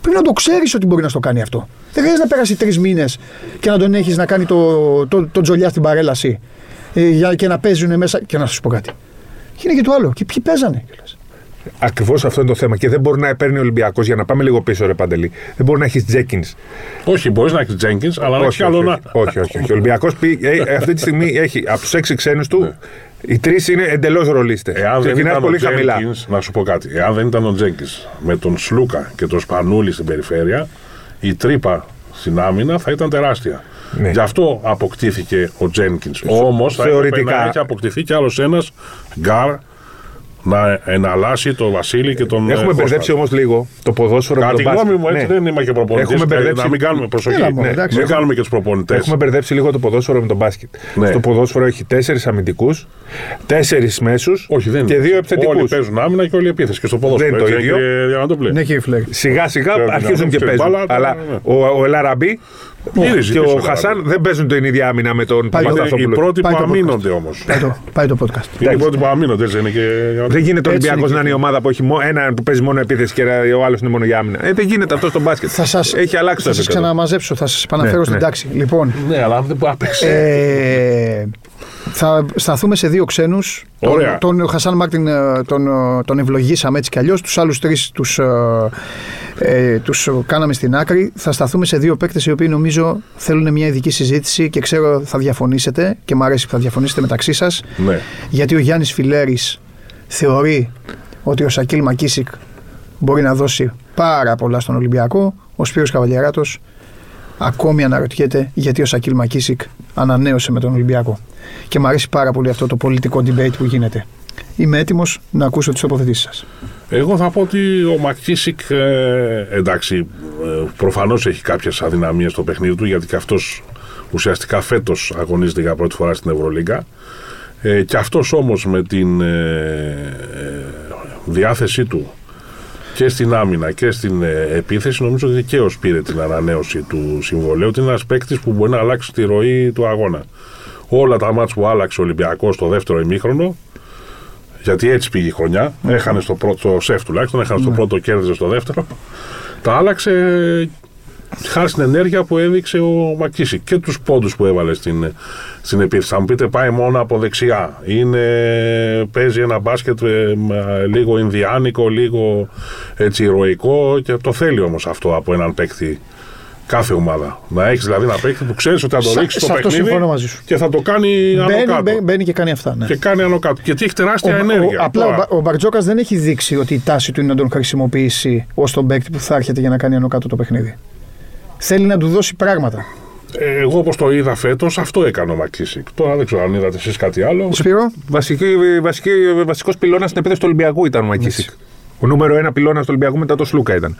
πρέπει να το ξέρεις ότι μπορεί να στο κάνει αυτό. Δεν χρειάζεται να περάσει τρεις μήνες και να τον έχεις να κάνει το, το, το τζολιά στην παρέλαση ε, για, και να παίζουν μέσα. Και να σου πω κάτι. Και είναι και το άλλο. Και ποιοι παίζανε κιόλας. Ακριβώς αυτό είναι το θέμα. Και δεν μπορεί να παίρνει ο Ολυμπιακός για να πάμε λίγο πίσω, ρε Παντελή. Δεν μπορεί να έχεις Τζέκινς. Όχι, μπορείς να έχεις Jenkins, αλλά να έχει Όχι, άλλο όχι, να. όχι, όχι, όχι. Ο Ολυμπιακός αυτή τη στιγμή έχει από τους έξι ξένους του, οι τρεις είναι εντελώς ρολίστες. Ναι. Εάν δεν Ξεκινάει ήταν πολύ ο χαμηλά. Jenkins, να σου πω κάτι. Εάν δεν ήταν ο Jenkins με τον Σλούκα και τον Σπανούλη στην περιφέρεια, η τρύπα στην άμυνα θα ήταν τεράστια. Ναι. Γι' αυτό αποκτήθηκε ο Jenkins. Όμως θα έπρεπε θεωρητικά- να έχει αποκτηθεί κι άλλος ένας γκάρ να εναλλάσσει τον Βασίλη και τον. Έχουμε ε, Κώστα. μπερδέψει όμως λίγο το ποδόσφαιρο Κατά με τη τον γνώμη μπάσκετ. μου, έτσι Ναι. δεν είμαι και προπονητής. Έχουμε μπερδέψει- Να μην κάνουμε προσοχή. Έλα, μωρέ, Ναι. εντάξει. Μην κάνουμε και τους προπονητές. Έχουμε μπερδέψει λίγο το ποδόσφαιρο με τον μπάσκετ. Ναι. Στο ποδόσφαιρο έχει τέσσερις αμυντικούς, τέσσερις μέσους Όχι, δεν και είναι. δύο επιθετικούς. Όλοι παίζουν άμυνα και όλοι επίθεση. Και στο ποδόσφαιρο. Δεν είναι το έτσι, ίδιο. κύριε Διαμαντούπλε. Ναι, κύριε Φλέγ. Σιγά σιγά Πρέπει να αρχίζουν και δούμε παίζουν. μπάλα, Αλλά ναι. ο, ο Ελαραμπή Γυρίζει και πίσω ο ο Χασάν Ελαραμπή. δεν παίζουν την ίδια άμυνα με τον Πάει το- Είναι οι Παπασταθόπουλο. πρώτοι Πάει που το podcast. αμήνονται όμως. Πάει το, πάει το podcast. Είναι οι πρώτοι που αμήνονται, έτσι δεν είναι και. Δεν γίνεται ο Έτσι Ολυμπιακός είναι να είναι η ομάδα που έχει μό- έναν που παίζει μόνο επίθεση και ο άλλος είναι μόνο για άμυνα. Ε, δεν γίνεται αυτό στο μπάσκετ. Θα σας, έχει αλλάξει θα το σας επίπεδο. ξαναμαζέψω, θα σας επαναφέρω Ναι, στην ναι. τάξη. Λοιπόν, Ναι, αλλά δεν μπορεί να παίξει. ε, θα σταθούμε σε δύο ξένους. Τον, Ωραία. τον Χασάν Μάρτιν ε, τον, ε, τον ευλογήσαμε έτσι κι αλλιώς. Τους άλλους τρεις τους, ε, ε, τους κάναμε στην άκρη. Θα σταθούμε σε δύο παίκτες οι οποίοι νομίζω θέλουν μια ειδική συζήτηση και ξέρω θα διαφωνήσετε και μου αρέσει που θα διαφωνήσετε μεταξύ σας. Ναι. Γιατί ο Γιάννης Φιλέρης θεωρεί ότι ο Σακίλ Μακίσικ μπορεί να δώσει πάρα πολλά στον Ολυμπιακό. Ο Σπύρος Καβαλιαράτος ακόμη αναρωτιέται γιατί ο Σακίλ Μακίσικ ανανέωσε με τον Ολυμπιακό. Και μου αρέσει πάρα πολύ αυτό το πολιτικό debate που γίνεται. Είμαι έτοιμος να ακούσω τις τοποθετήσεις σας. Εγώ θα πω ότι ο Μακίσικ, ε, εντάξει, ε, προφανώς έχει κάποιες αδυναμίες στο παιχνίδι του, γιατί και αυτός ουσιαστικά φέτος αγωνίζεται για πρώτη φορά στην Ευρωλίγκα. Ε, και αυτός όμως με την ε, ε, διάθεσή του και στην άμυνα και στην ε, επίθεση, νομίζω ότι δικαίως πήρε την ανανέωση του συμβολέου. Ότι είναι ένας παίκτης που μπορεί να αλλάξει τη ροή του αγώνα. Όλα τα μάτια που άλλαξε ο Ολυμπιακός στο δεύτερο ημίχρονο, γιατί έτσι πήγε η χρονιά, έχανε στο πρώτο, στο σεφ τουλάχιστον, έχανε στο πρώτο, κέρδιζε στο δεύτερο. Τα άλλαξε χάρη στην ενέργεια που έδειξε ο Μακίση και τους πόντους που έβαλε στην, στην επίθεση. Θα μου πείτε, πάει μόνο από δεξιά. Είναι, παίζει ένα μπάσκετ ε, με λίγο Ινδιάνικο, λίγο έτσι ηρωικό και το θέλει όμως αυτό από έναν παίκτη κάθε ομάδα. Να έχεις δηλαδή ένα παίκτη που ξέρεις ότι θα το Σα- ρίξει σε στο αυτό συμφωνώ παιχνίδι μαζί σου. και θα το κάνει άνω Μπαίνει, κάτω. μπαίνει, μπαίνει και κάνει αυτά. Ναι. Και κάνει άνω κάτω. Γιατί έχει Ο, τεράστια ο- ενέργεια. απλά ο, Τώρα, Μπα- ο Μπαρτζόκας δεν έχει δείξει ότι η τάση του είναι να τον χρησιμοποιήσει ως τον παίκτη που θα έρχεται για να κάνει άνω κάτω το παιχνίδι. Θέλει να του δώσει πράγματα. ε, εγώ όπως το είδα φέτος, αυτό έκανε ο Μακίσικ. Τώρα δεν ξέρω αν είδατε εσείς κάτι άλλο. Σπύρο, Βασική, βασική, βασικός πυλώνας στην επίθεση του Ολυμπιακού ήταν ο Μακίσικ. Ο νούμερο ένα πυλώνας του Ολυμπιακού μετά το Σλούκα ήταν.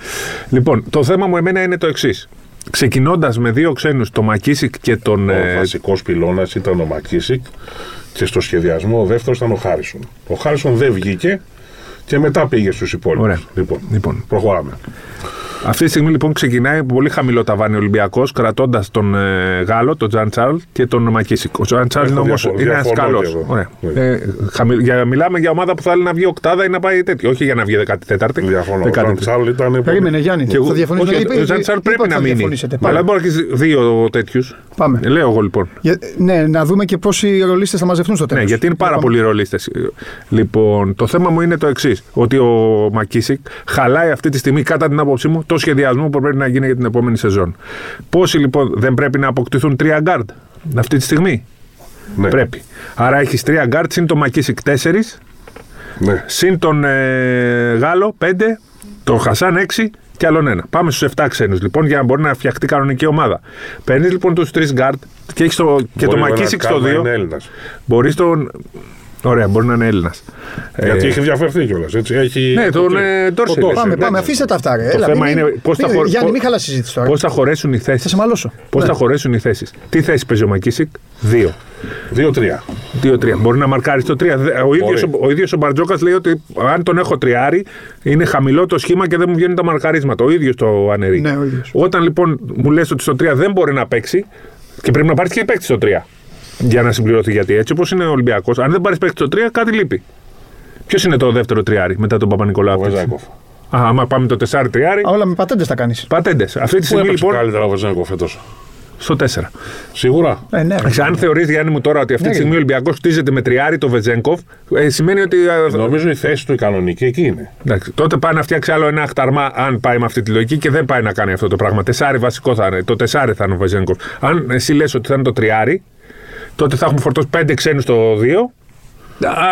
Λοιπόν, το θέμα μου εμένα είναι το εξής. Ξεκινώντας με δύο ξένους, τον Μακίσικ και τον. Ο ε, βασικός πυλώνας ήταν ο Μακίσικ και στο σχεδιασμό ο δεύτερος ήταν ο Χάρισον. Ο Χάρισον δεν βγήκε και μετά πήγε στους υπόλοιπους. Ωραία. Λοιπόν, Λοιπόν. προχωράμε. Αυτή τη στιγμή λοιπόν ξεκινάει πολύ χαμηλό ταβάνι ο Ολυμπιακός, κρατώντας τον ε, Γάλλο, τον Τζαν Τσάρλ και τον Μακίσικ. Ο Τζαν Τσάρλ Έχω είναι όμω διαφο- είναι ένα διαφωνώ καλό. κι εγώ. Ναι. Ε, χαμη- για, μιλάμε για ομάδα που θέλει να βγει οκτάδα ή να πάει τέτοιο. Όχι για να βγει 14η. Διαφωνώ. Ο 13η. Τζαν Τσάρλ ήταν. περίμενε Γιάννη. Και εγώ- θα διαφωνήσω. όχι, Είπε- ο Τζαν Τσάρλ είπα πρέπει ότι να θα μείνει. διαφωνήσετε. Αλλά Πάμε. δεν μπορεί να έχει δύο τέτοιους. Πάμε. Λέω εγώ λοιπόν. Για- ναι, να δούμε και πόσοι ρολίστες θα μαζευτούν στο τέλος. Ναι, γιατί είναι πάρα πολλοί ρολίστες. Λοιπόν, το θέμα μου είναι το εξής: Ότι ο Μακίσικ χαλάει αυτή τη στιγμή, κατά την άποψή μου, το σχεδιασμό που πρέπει να γίνει για την επόμενη σεζόν. Πόσοι λοιπόν δεν πρέπει να αποκτηθούν τρία γκάρντ αυτή τη στιγμή; Ναι, Πρέπει. Άρα έχεις τρία γκάρντ, συν τον Μακίσικ τέσσερις, ναι. συν τον ε, Γάλλο πέντε, τον Χασάν έξι και άλλον ένα. Πάμε στους 7 ξένους λοιπόν για να μπορεί να φτιαχτεί κανονική ομάδα. Παίρνεις λοιπόν τους τρεις γκάρντ και έχεις το, και Μπορεί το ο Μακίσικ ένας στο καν να 2. Είναι Έλληνας. Μπορείς τον. Ωραία, μπορεί να είναι Έλληνας. Γιατί έχει διαφερθεί κιόλας. Έχει... Ναι, τον, το- ε, Ντόρσετ. τον Ντόρσετ, Πάμε, ναι. πάμε, αφήστε τα αυτά. Ρε. Το Έλα, θέμα μην- είναι πώς θα μην- χω- Γιάννη, πώς- μην χαλάσει συζήτηση τώρα. Πώς θα χωρέσουν οι Θα θέσει. σε μαλώσω. Πώς Ναι. θα χωρέσουν οι θέσεις. Τι θέση παίζει ο Μακίσικ, Δύο. Δύο-τρία. Δύο-τρία. Μπορεί να μαρκάρεις το τρία. Δε- Ο ίδιος, ο, ο ίδιος ο Μπαρτζόκας λέει ότι αν τον έχω τριάρι, είναι χαμηλό το σχήμα και δεν μου βγαίνουν τα μαρκαρίσματα. Ο ίδιος το αναιρεί. Ναι, ο ίδιος. Όταν λοιπόν μου λες ότι στο 3 δεν μπορεί να παίξει και πρέπει να πάρεις και παίκτης στο 3 για να συμπληρωθεί. Γιατί έτσι όπως είναι ο Ολυμπιακός, αν δεν πάρεις παίκτη στο 3, κάτι λείπει. Ποιος είναι το δεύτερο τριάρι μετά τον Παπανικολάου. Ο αυτή τη στιγμή; Βεζένκοφ. Α, άμα πάμε το 4 τριάρι. Α, Όλα με πατέντες τα κάνεις. Πατέντες. Αυτή τη Πού στιγμή έπαιξε λοιπόν καλύτερα ο Βεζένκοφ φέτος; στο 4. Σίγουρα. Ε, ναι, ρε. Εντάξει, Αν θεωρείς, Γιάννη μου, τώρα ότι αυτή Ναι, τη στιγμή ο Ολυμπιακός χτίζεται με τριάρι το Βεζένκοφ, ε, σημαίνει ότι. ε, Νομίζω η θέση του η κανονική εκεί είναι. Εντάξει, τότε πάει να φτιάξει άλλο ένα αχταρμά, αν πάει με αυτή τη λογική και δεν πάει να κάνει αυτό το πράγμα. Τεσσάρι βασικό θα είναι. Το τεσσάρι θα είναι ο Βεζένκοφ. Αν εσύ λες ότι θα είναι το τριάρι, τότε θα έχουμε φορτώσει πέντε ξένους στο 2.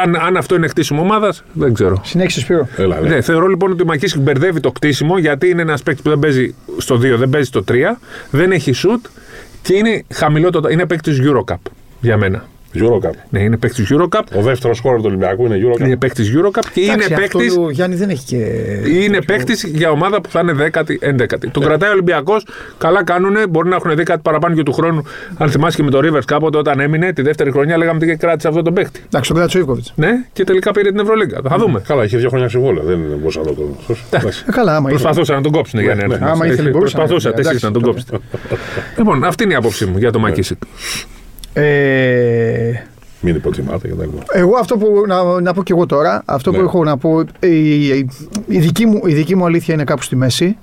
Αν, αν αυτό είναι χτίσιμο ομάδας, δεν ξέρω. Συνέχισε, Σπύρο. Έλα, ναι. Ναι, θεωρώ λοιπόν ότι ο Μακίσικ μπερδεύει το κτίσιμο γιατί είναι ένας παίκτης που δεν παίζει στο 2, δεν παίζει στο 3, δεν έχει shoot και είναι χαμηλό το. είναι παίκτης Eurocup για μένα. Eurocup. Ναι, είναι παίκτης Eurocup. Ο δεύτερος χώρος του Ολυμπιακού είναι Eurocup. Είναι παίκτης Eurocup και είναι Εντάξει, αυτό παίκτη. ο Γιάννη δεν έχει και. Είναι παίκτης για ομάδα που θα είναι 10η, 11η. Τον κρατάει ο Ολυμπιακός. Καλά κάνουν. Μπορεί να έχουν δει κάτι παραπάνω και του χρόνου. Αν θυμάσαι και με το Rivers κάποτε όταν έμεινε τη δεύτερη χρονιά, λέγαμε ότι κράτησε αυτό τον παίκτη. Εντάξει, τον κράτησε ο Ιβκοβιτς. Ναι, και τελικά πήρε την Ευρωλίγκα. Θα δούμε. Καλά, είχε δύο χρόνια συμβόλαιο. Δεν μπορούσα να το κάνω. Εντάξει. Ε, καλά, άμα ήθελε. Προσπαθούσαν να τον κόψουν για να έρθει. άμα μέσα. ήθελε, μπορούσαν να Προσπαθούσατε έρθει. εσεί να τον Εντάξει, κόψετε. Λοιπόν, αυτή είναι η άποψή μου για το Μακίσικ. Ε, Μην υποτιμάτε κτλ. Εγώ αυτό που να, να πω και εγώ τώρα, αυτό που Ναι. έχω να πω, η, η, η δική μου, η δική μου αλήθεια είναι κάπου στη μέση.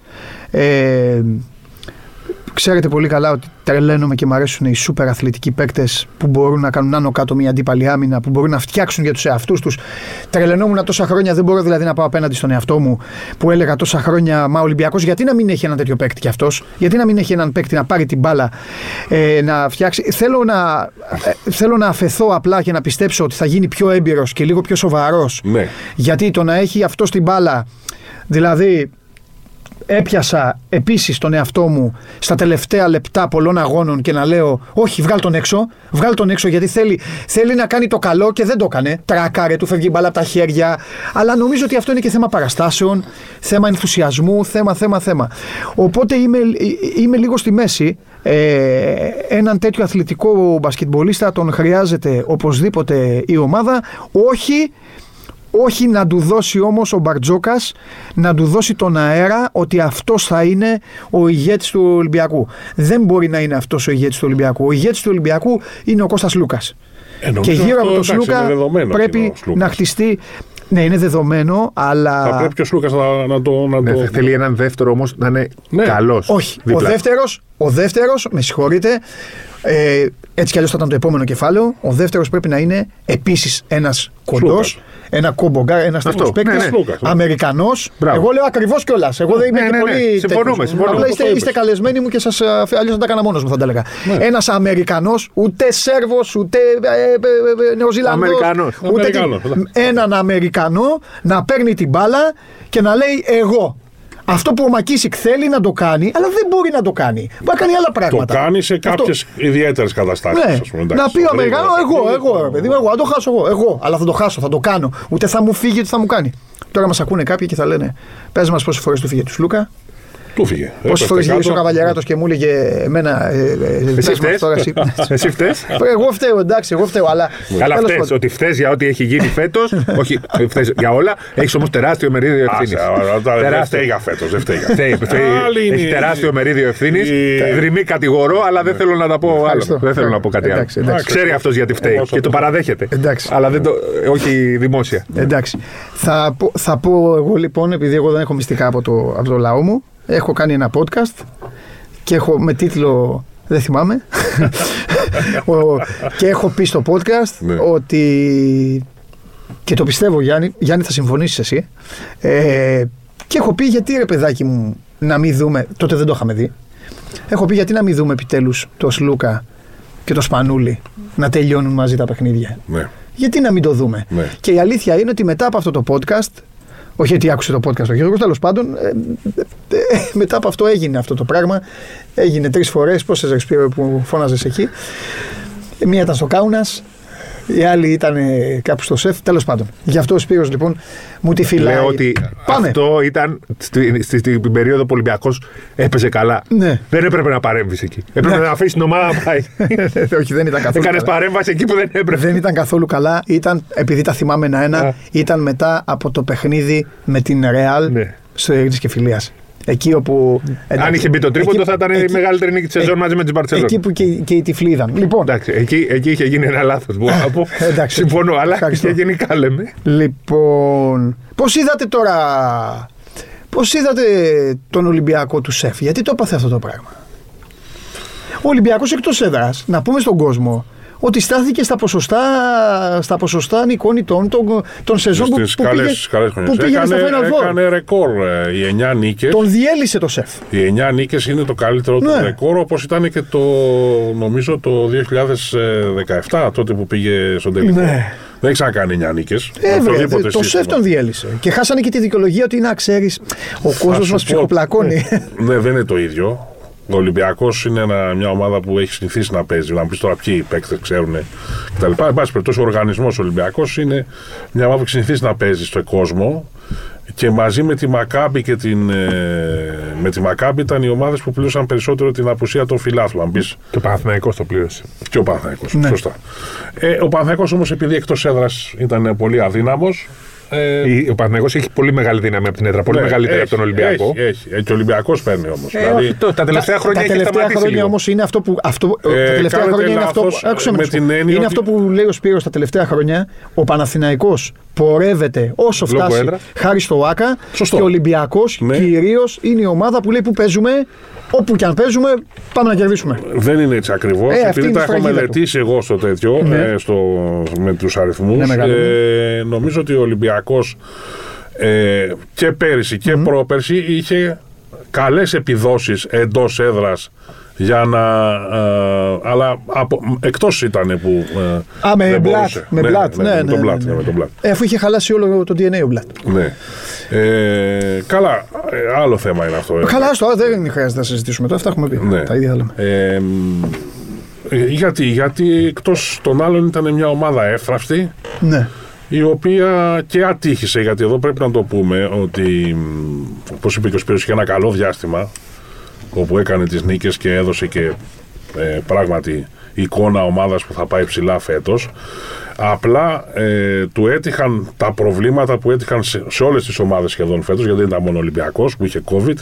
Ε, ξέρετε πολύ καλά ότι τρελαίνομαι και μου αρέσουν οι σούπερ αθλητικοί παίκτες που μπορούν να κάνουν άνω κάτω μια αντίπαλη άμυνα, που μπορούν να φτιάξουν για τους εαυτούς τους. Τρελαινόμουν τόσα χρόνια, δεν μπορώ δηλαδή να πάω απέναντι στον εαυτό μου που έλεγα τόσα χρόνια Μα Ολυμπιακός, γιατί να μην έχει έναν τέτοιο παίκτη κι αυτός, γιατί να μην έχει έναν παίκτη να πάρει την μπάλα ε, να φτιάξει. Θέλω να, ε, θέλω να αφαιθώ απλά και να πιστέψω ότι θα γίνει πιο έμπειρος και λίγο πιο σοβαρός. Ναι. Γιατί το να έχει αυτός την μπάλα, δηλαδή έπιασα επίσης τον εαυτό μου στα τελευταία λεπτά πολλών αγώνων και να λέω όχι βγάλ τον έξω, βγάλ τον έξω γιατί θέλει, θέλει να κάνει το καλό και δεν το έκανε. Τράκαρε, του φεύγει η μπάλα από τα χέρια. Αλλά νομίζω ότι αυτό είναι και θέμα παραστάσεων, θέμα ενθουσιασμού, θέμα, θέμα, θέμα. Οπότε είμαι, είμαι λίγο στη μέση. Ε, έναν τέτοιο αθλητικό μπασκετμπολίστα τον χρειάζεται οπωσδήποτε η ομάδα. Όχι όχι να του δώσει όμως ο Μπαρτζόκας να του δώσει τον αέρα ότι αυτός θα είναι ο ηγέτης του Ολυμπιακού. Δεν μπορεί να είναι αυτός ο ηγέτης του Ολυμπιακού. Ο ηγέτης του Ολυμπιακού είναι ο Κώστας Λούκας. Ε, νομίζω Και γύρω αυτό, από τον εντάξει, Σλούκα είναι δεδομένο ότι είναι πρέπει ο Σλούκας. να χτιστεί. Ναι, είναι δεδομένο, αλλά. Θα πρέπει ο Σλούκας να, να το. Να Ναι, το... θέλει έναν δεύτερο όμως να είναι Ναι. καλός. Όχι. Ο δεύτερος, ο δεύτερος, με συγχωρείτε, ε, έτσι κι αλλιώς θα ήταν το επόμενο κεφάλαιο. Ο δεύτερος πρέπει να είναι επίσης ένας κοντός, Σλούκας. ένα combo guard, ένας τέτοιος παίκτης. ναι, ναι. Σλούκας, ναι. Αμερικανός. Μπράβο. Εγώ λέω ακριβώς κιόλας. Εγώ δεν είμαι Ναι, και ναι, ναι. πολύ. Συμφωνούμε, τέτοιος. συμφωνούμε. Απλά είστε, Αυτό είστε είπες. καλεσμένοι μου και σας. Αλλιώς θα τα έκανα μόνος μου, θα τα έλεγα. Ναι. Ένας Αμερικανός, ούτε Σέρβος, ούτε ε, ε, ε, Νεοζηλανδός. Αμερικανός. Ούτε τι- Αμερικανός, ναι. Έναν Αμερικανό να παίρνει την μπάλα και να λέει εγώ. Αυτό που ο Μακίσικ θέλει να το κάνει, αλλά δεν μπορεί να το κάνει. Μπορεί να κάνει άλλα Το πράγματα. κάνει σε Αυτό- κάποιες ιδιαίτερες καταστάσεις. ναι. να πει ο Αμερικανό, εγώ, εγώ, ρε παιδί μου, εγώ, αν το χάσω εγώ, εγώ, αλλά θα το χάσω, θα το κάνω. Ούτε θα μου φύγει, ούτε θα μου κάνει. Τώρα μας ακούνε κάποιοι και θα λένε, πες μας πόσες φορές του φύγε τους Λούκα, Του φύγε. πόσες φορές γύρισε ο Καβαλιαράτος και μου έλεγε εμένα. Ε, ε, Εσύ πες μας φταίς. τώρα εσύ. [laughs] Εσύ φταίς. Εγώ φταίω, εντάξει, εγώ φταίω, αλλά. Καλά, τέλος φταίει πάντων. ότι φταίει για ό,τι έχει γίνει φέτος. [laughs] όχι, φταίς για όλα. Έχεις όμως τεράστιο μερίδιο ευθύνης. Δεν φταίει για φέτος. Δεν φταίει για Φταίει, φταίει. Άλλη είναι Έχει η- τεράστιο μερίδιο ευθύνης. η- Δρυμή κατηγορώ, αλλά δεν θέλω να τα πω άλλο. Ευχαριστώ. Δεν θέλω να πω κάτι άλλο. Εντάξει, εντάξει. Ξέρει αυτός γιατί φταίει Εγώ και το αυτό. παραδέχεται. Εντάξει. Αλλά δεν το. Όχι δημόσια. Εντάξει. Θα, πω- θα πω εγώ λοιπόν, επειδή εγώ δεν έχω μυστικά από το, από το λαό μου, έχω κάνει ένα podcast και έχω με τίτλο. Δεν θυμάμαι. [laughs] Ο- και έχω πει στο podcast Ναι. ότι. Και το πιστεύω, Γιάννη, Γιάννη θα συμφωνήσεις εσύ. Ε, και έχω πει γιατί ρε παιδάκι μου να μην δούμε. Τότε δεν το είχαμε δει. Έχω πει γιατί να μην δούμε επιτέλους το Σλούκα και το Σπανούλι να τελειώνουν μαζί τα παιχνίδια. Ναι. Γιατί να μην το δούμε. Ναι. Και η αλήθεια είναι ότι μετά από αυτό το podcast, όχι γιατί άκουσε το podcast ο Γιώργος, τέλος πάντων, ε, ε, ε, μετά από αυτό έγινε αυτό το πράγμα. Έγινε τρεις φορές. Πόσες ρεξπίρε που φώναζες εκεί. Ε, Μία ήταν στο Κάουνας, η άλλη ήταν ε, κάπου στο σεφ. Τέλος πάντων. Γι' αυτό ο Σπύρος λοιπόν μου τη φυλάει. Λέω ότι Πάμε. αυτό ήταν στη- στη- στην περίοδο που ο Ολυμπιακός έπαιζε καλά. Ναι. Δεν έπρεπε να παρέμβεις εκεί. Έπρεπε Ναι. να αφήσεις την ομάδα να πάει. [laughs] όχι, δεν ήταν καθόλου. Έκανες καλά. παρέμβαση εκεί που δεν έπρεπε. Δεν ήταν καθόλου καλά. Ήταν, επειδή τα θυμάμαι ένα-ένα, Α. ήταν μετά από το παιχνίδι με την Ρεάλ Ναι. στο Ειρήνη και Φιλία. Εκεί όπου. Αν εντάξει, είχε μπει το τρίποντο, εκεί- θα ήταν η εκεί- μεγαλύτερη νίκη της σεζόν μαζί με την Μπαρσελόνα. Εκεί που και, και οι τυφλοί είδαν. Λοιπόν, Εντάξει, εκεί, εκεί είχε γίνει ένα λάθος. [laughs] εντάξει. Συμφωνώ, αλλά Ευχαριστώ. και γενικά λέμε. λοιπόν πώς είδατε τώρα. Πώς είδατε τον Ολυμπιακό του Σεφ, Γιατί το έπαθε αυτό το πράγμα. Ο Ολυμπιακός εκτός έδρας, να πούμε στον κόσμο, ότι στάθηκε στα ποσοστά, στα ποσοστά νικών των, των σεζόν που, Στις που, καλές, πήγε, καλές που χρονιές. πήγαινε στα Έκανε, Final Four. έκανε ρεκόρ ε, οι 9 νίκες. Τον διέλυσε το Σεφ. Οι 9 νίκες είναι το καλύτερο του Ναι. ρεκόρ όπως ήταν και το νομίζω το 2017 τότε που πήγε στον τελικό. Ναι. Δεν έχει ξανακάνει 9 νίκες. Ε, με βρε, οποιοδήποτε το σύστημα. Σεφ τον διέλυσε. Και χάσανε και τη δικαιολογία ότι να ξέρεις, ο Θα κόσμος σου μας πω, ψυχοπλακώνει. Ναι, δεν είναι το ίδιο. Ο Ολυμπιακός είναι ένα, μια ομάδα που έχει συνηθίσει να παίζει. Να μου πεις τώρα ποιοι οι παίκτες ξέρουν κτλ. Εν πάση περιπτώσει, ο οργανισμός Ολυμπιακός είναι μια ομάδα που έχει συνηθίσει να παίζει στον κόσμο και μαζί με τη Μακάμπη και την. ε, με τη Μακάμπη ήταν οι ομάδες που πλήρωσαν περισσότερο την απουσία των φιλάθλων. Αν πει Και ο Παναθηναϊκός το πλήρωσε. και ο Παναθηναϊκός. Ναι. Σωστά. Ε, ο Παναθηναϊκός όμως επειδή εκτός έδρας ήταν πολύ αδύναμος. Ε, Η- Ο Παναθηναϊκός έχει πολύ μεγάλη δύναμη από την έδρα. Πολύ ναι, μεγαλύτερη έχει, από τον Ολυμπιακό. Έχει, έχει. Ε, και ο Ολυμπιακός παίρνει όμως. Ε, δηλαδή, όχι, το- τα τελευταία χρόνια τα έχει τελευταία σταματήσει χρόνια λίγο. όμως είναι αυτό που. Αυτό, Ε, τα τελευταία κάνετε χρόνια είναι αυτό που. λάθος, άκουσα με να σου πω. την έννοια είναι ότι- αυτό που λέει ο Σπύρος τα τελευταία χρόνια. Ο Παναθηναϊκός πορεύεται όσο Λόγω φτάσει έδρας. χάρη στο ΆΚΑ. Σωστό. Και ο Ολυμπιακός Ναι. κυρίως είναι η ομάδα που λέει που παίζουμε. Όπου και αν παίζουμε, πάμε να κερδίσουμε. Δεν είναι έτσι ακριβώς. Ε, αυτή επειδή είναι τα η έχω σφραγίδα μελετήσει εγώ στο τέτοιο, Ναι. ε, στο, με τους αριθμούς, Ναι, μεγάλο. ε, νομίζω ότι ο Ολυμπιακός ε, και πέρυσι και πρόπερσι είχε καλές επιδόσεις εντός έδρας για να. ε, αλλά από, εκτός ήταν που. ε, Α, με δεν Μπλατ. μπορούσε. Με Μπλατ. ναι, Ναι, με ναι, τον ναι, Μπλατ, ναι. ναι, με τον Μπλατ. Ε, Αφού είχε χαλάσει όλο το DNA ο Μπλατ. Ναι. Ε, καλά, ε, άλλο θέμα είναι αυτό. ε. Καλά, στο δεν χρειάζεται να συζητήσουμε τώρα. Αυτά έχουμε πει. Ναι. Τα ίδια θα λέμε. Ε, μ, ε, γιατί, γιατί εκτός των άλλων ήταν μια ομάδα εύθραυστη Ναι. Η οποία και ατύχησε, γιατί εδώ πρέπει να το πούμε ότι, μ, όπως είπε και ο Σπύρος, είχε ένα καλό διάστημα όπου έκανε τις νίκες και έδωσε και ε, πράγματι εικόνα ομάδας που θα πάει ψηλά φέτος. Απλά ε, του έτυχαν τα προβλήματα που έτυχαν σε, σε όλες τις ομάδες σχεδόν φέτος, γιατί δεν ήταν μόνο Ολυμπιακός που είχε COVID,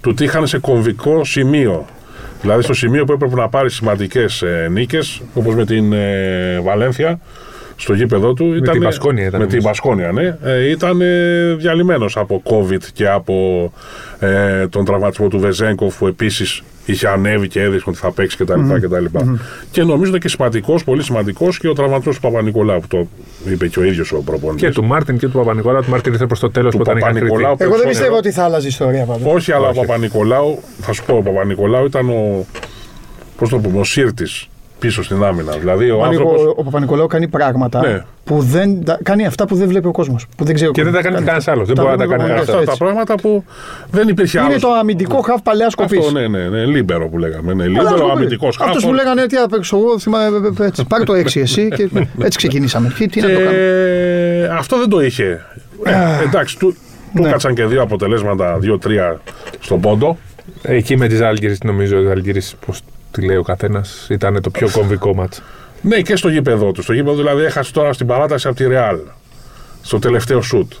του τύχαν σε κομβικό σημείο. Δηλαδή στο σημείο που έπρεπε να πάρει σημαντικές ε, νίκες, όπως με την ε, Βαλένθια, στο γήπεδο του. Με την Μπασκόνια ήταν. Με νομίζω. την Μπασκόνια, ναι. Ε, ήταν ε, διαλυμένος από COVID και από ε, τον τραυματισμό του Βεζέγκοφ που επίσης είχε ανέβει και έδειξε ότι θα παίξει κτλ. Mm-hmm. κτλ. Και νομίζω ότι και σημαντικός, πολύ σημαντικός και ο τραυματισμός του Παπα-Νικολάου που το είπε και ο ίδιος ο προπονητής. Και του Μάρτιν και του Παπα-Νικολάου. Του Μάρτιν ήρθε προς το τέλος Του που ήταν η Παπα-Νικολάου. Κακριτή. Εγώ δεν Περισσότερο. πιστεύω ότι θα άλλαζε η ιστορία πάντως. Όχι, αλλά Όχι. ο Παπα-Νικολάου, θα σου πω, ο Παπα-Νικολάου ήταν ο, πώς το πούμε, ο Σύρτης πίσω στην άμυνα. Δηλαδή ο Ο, άνθρωπος... ο, ο Παπα-Νικολάου κάνει πράγματα Ναι. που δεν. τα- κάνει αυτά που δεν βλέπει ο κόσμος. Που δεν ξέρει ο Και δεν τα κόσμος. κάνει κανένας άλλος. Δεν Τα μπορεί να τα βλέπουμε κάνει μόνο κανένας αυτό, Αυτά άλλο. τα έτσι. πράγματα που δεν υπήρχε Είναι άλλος. το αμυντικό χαφ παλαιά κοπή. Αυτό, ναι, ναι, ναι, λίμπερο που λέγαμε. Ναι, λίμπερο, αμυντικός Αυτός που λέγανε τι απέξω εγώ, θυμάμαι, έτσι, πάρε το 6 εσύ και έτσι ξεκινήσαμε. Τι, τι να το κάνουμε. Και αυτό δεν το είχε. Ε, εντάξει, του, του Ναι. κάτσαν και δύο αποτελέσματα, δύο-τρία στον πόντο. Εκεί με τη Ζάλγκη, νομίζω, η Ζάλγκη, πώ τη λέει ο καθένας, ήταν το πιο κομβικό μάτς. Ναι, και στο γήπεδο του. Στο γήπεδο δηλαδή έχασε τώρα στην παράταση από τη Ρεάλ. Στο τελευταίο σουτ.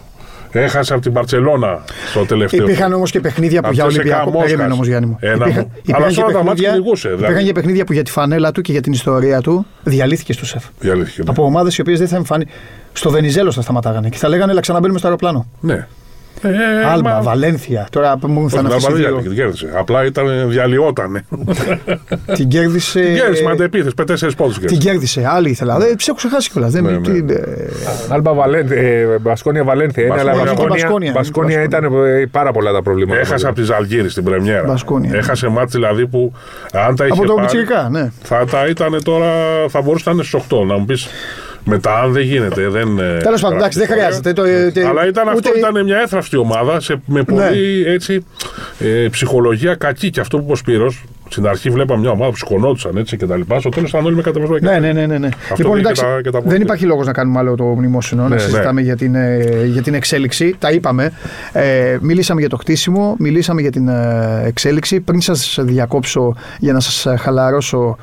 Έχασε από την Παρσελώνα στο τελευταίο. Υπήρχαν όμως και παιχνίδια που για Αυτός Ολυμπιακό. έκανε Μόσχας. Περίμενε όμως Γιάννη μου. Ένα Υπήρχαν- μου. υπήρχαν Αλλά και σε όλα τα μάτια παιχνίδια- κυνηγούσε, δηλαδή. Υπήρχαν και παιχνίδια που για τη φανέλα του και για την ιστορία του διαλύθηκε στο σεφ. Διαλύθηκε. ναι. Από ομάδες οι οποίες δεν θα εμφανί. Στο Βενιζέλο θα σταματάγανε και θα λέγανε Ελά, ξαναμπαίνουμε στο αεροπλάνο. Ναι. Ε, Άλμα, μα- Βαλένθια. Τώρα μου Όχι, θα την αναφερθείς. Αλβανία την κέρδισε. Απλά ήταν, διαλυότανε. [laughs] Την κέρδισε. Την κέρδισε με αντεπίθεση. Με τέσσερις πόντους Την κέρδισε. κέρδισε. Άλλη ήθελα. Δεν του έχω ξεχάσει κιόλας. Ναι, ναι. Άλμπα Βαλένθια, ε, Μπασκόνια Βαλένθια είναι, αλλά Μπασκόνια, Μπασκόνια, Μπασκόνια. Μπασκόνια ήταν ε, πάρα πολλά τα προβλήματα. Έχασε από τη Ζαλγίρη στην Πρεμιέρα. Μπασκόνια. Έχασε μάτς δηλαδή που αν τα είχε Από το πάρει, Πιτσυρικά, ναι. θα τα ήταν τώρα, θα μπορούσε να είναι στου 8. Να μου πεις μετά, αν δεν γίνεται. Δεν, ε, Τέλος πάντων, εντάξει, δεν χρειάζεται. Το, ε, τε- Αλλά ήταν ούτε- αυτό ήταν μια έθραυστη ομάδα σε, με πολύ έτσι, ε, ψυχολογία κακή. Και αυτό που είπε ο Σπύρος, στην αρχή βλέπαμε μια ομάδα που σηκωνόντουσαν έτσι και τα λοιπά. Στο τέλος ήταν όλοι με κατεβασμό. Ναι, ναι, ναι. ναι, ναι. Λοιπόν, και εντάξει, τα- και τα δεν πόδια. υπάρχει λόγος να κάνουμε άλλο το μνημόσυνο, να συζητάμε για, την, ε, για την εξέλιξη. Τα είπαμε. Ε, μιλήσαμε για το χτίσιμο, μιλήσαμε για την ε, εξέλιξη. Πριν σας διακόψω για να σας χαλαρώσω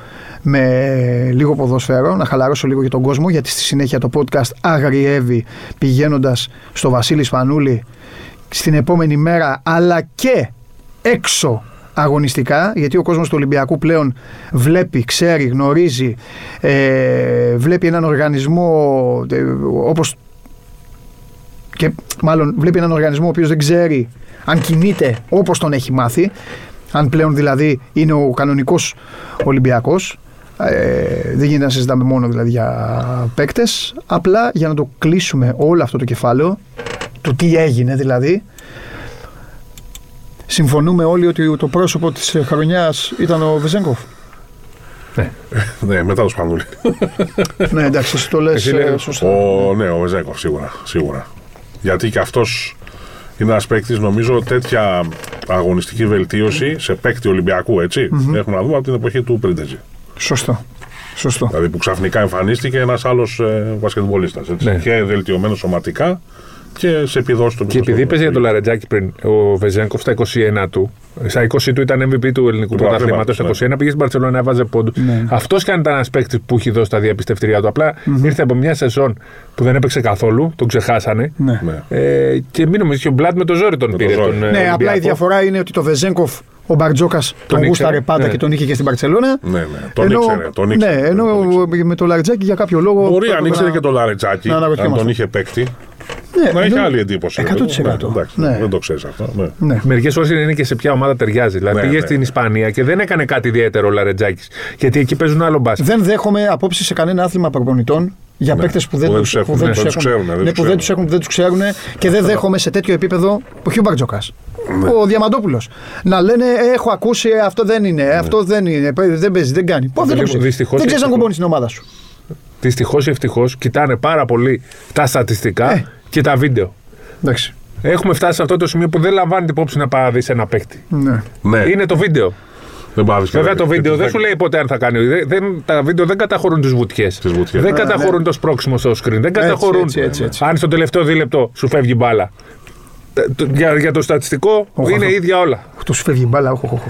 με λίγο ποδόσφαιρο, να χαλαρώσω λίγο για τον κόσμο, γιατί στη συνέχεια το podcast αγριεύει πηγαίνοντας στο Βασίλη Σπανούλη στην επόμενη μέρα, αλλά και έξω αγωνιστικά, γιατί ο κόσμος του Ολυμπιακού πλέον βλέπει, ξέρει, γνωρίζει, ε, βλέπει έναν οργανισμό ε, όπως και μάλλον βλέπει έναν οργανισμό ο οποίος δεν ξέρει αν κινείται όπως τον έχει μάθει, αν πλέον δηλαδή είναι ο κανονικός Ολυμπιακός, ε, δεν γίνεται να συζητάμε μόνο δηλαδή για παίκτες, απλά για να το κλείσουμε όλο αυτό το κεφάλαιο, του τι έγινε δηλαδή, Συμφωνούμε όλοι ότι το πρόσωπο της χρονιάς ήταν ο Βεζέγκοφ. ναι, [laughs] μετά το Σπανούλη. ναι, εντάξει, εσύ το λες Εσύ ε, λέει, σωστά. Ο, ναι, ο Βεζέγκοφ σίγουρα, σίγουρα. Γιατί και αυτός είναι ένας παίκτης, νομίζω, τέτοια αγωνιστική βελτίωση σε παίκτη Ολυμπιακού, έτσι. Έχουμε να δούμε από την εποχή του Πρίντεζη. Σωστό. Σωστό. Δηλαδή που ξαφνικά εμφανίστηκε ένας άλλος ε, βασκετμπολίστας, έτσι. Ναι. Και βελτιωμένο σωματικά και σε επιδόσεις του Και επειδή είπε για τον Λαρετζάκη πριν, ο Βεζέγκοφ στα 21 του, στα 20 του ήταν MVP του ελληνικού Του πρωταθλήματος, στα 21 πρωταθλήματος, πήγε στην Παρσελόνα, έβαζε πόντου. Ναι. Αυτός και αν ήταν ένας παίκτης που έχει δώσει τα διαπιστευτήριά του. Απλά ήρθε από μια σεζόν που δεν έπαιξε καθόλου, τον ξεχάσανε. Ναι. Ναι. Ε, και μην νομίζεις και ο Μπλάτ με το ζόρι τον το πήρε. ζόρι. Τον, ε, Ναι, απλά η Ολυμπιακό. διαφορά είναι ότι το Βεζέγκοφ ο Μπαρτζόκας τον ήξερε, γούσταρε πάντα ναι. και τον είχε και στην Παρσελόνα. Ναι, ναι. Τον ήξερε. Τον ναι, ήξερε, ενώ τον ήξερε. με το Λαριτζάκι για κάποιο λόγο. Μπορεί πρέπει αν ήξερε να- και τον Λαρετζάκη, να αν αναρωτιόμαστε. τον είχε παίκτη, Ναι, να είχε ενώ- άλλη εντύπωση. 100%. Ναι, εντάξει, Ναι. Δεν το ξέρεις αυτό. Ναι. Ναι. Μερικές φορέ είναι και σε ποια ομάδα ταιριάζει. Δηλαδή Ναι, πήγε ναι. στην Ισπανία και δεν έκανε κάτι ιδιαίτερο ο Λαρετζάκης. Γιατί εκεί παίζουν άλλο μπάσκετ. Δεν δέχομαι απόψεις σε κανένα άθλημα προπονητών για Ναι, παίκτες που δεν που δεν τους- τους έχουν, που δεν ναι, τους δεν τους έχουν. ξέρουν, δεν Ναι, τους που δεν τους ξέρουν. έχουν, που δεν τους ξέρουν και δεν δέχομαι σε τέτοιο επίπεδο. Όχι ο Μπαρτζόκα. Ναι. Ο Διαμαντόπουλος. Να λένε «Ε, Έχω ακούσει, ε, αυτό δεν είναι, ε, αυτό δεν είναι, ε, δεν παίζει, δεν κάνει. Πώ δεν το Λοιπόν, ξέρεις. δυστυχώς Δεν ξέρεις αν ευτυχώς. κουμπώνεις την ομάδα σου. Δυστυχώ ή ευτυχώς κοιτάνε πάρα πολύ τα στατιστικά Ε. και τα βίντεο. Εντάξει. Έχουμε φτάσει σε αυτό το σημείο που δεν λαμβάνει την υπόψη να πάει να δεις ένα παίκτη. Ναι. Ναι, Είναι το βίντεο. δεν πάβεις και Βέβαια δεν- το βίντεο και δεν τους σου λέει ποτέ αν θα κάνει. Δεν, δεν- τα βίντεο δεν καταχωρούν τις βουτιές. Τις βουτιές. Δεν Ναι, καταχωρούν το σπρώξιμο στο screen. Δεν καταχωρούν. έτσι, έτσι, έτσι. Αν στο τελευταίο δίλεπτο σου φεύγει μπάλα. Τα- το- Για, για το στατιστικό Οχ, είναι οχ. ίδια όλα. Αυτό σου φεύγει η μπάλα. οχ, οχ, οχ.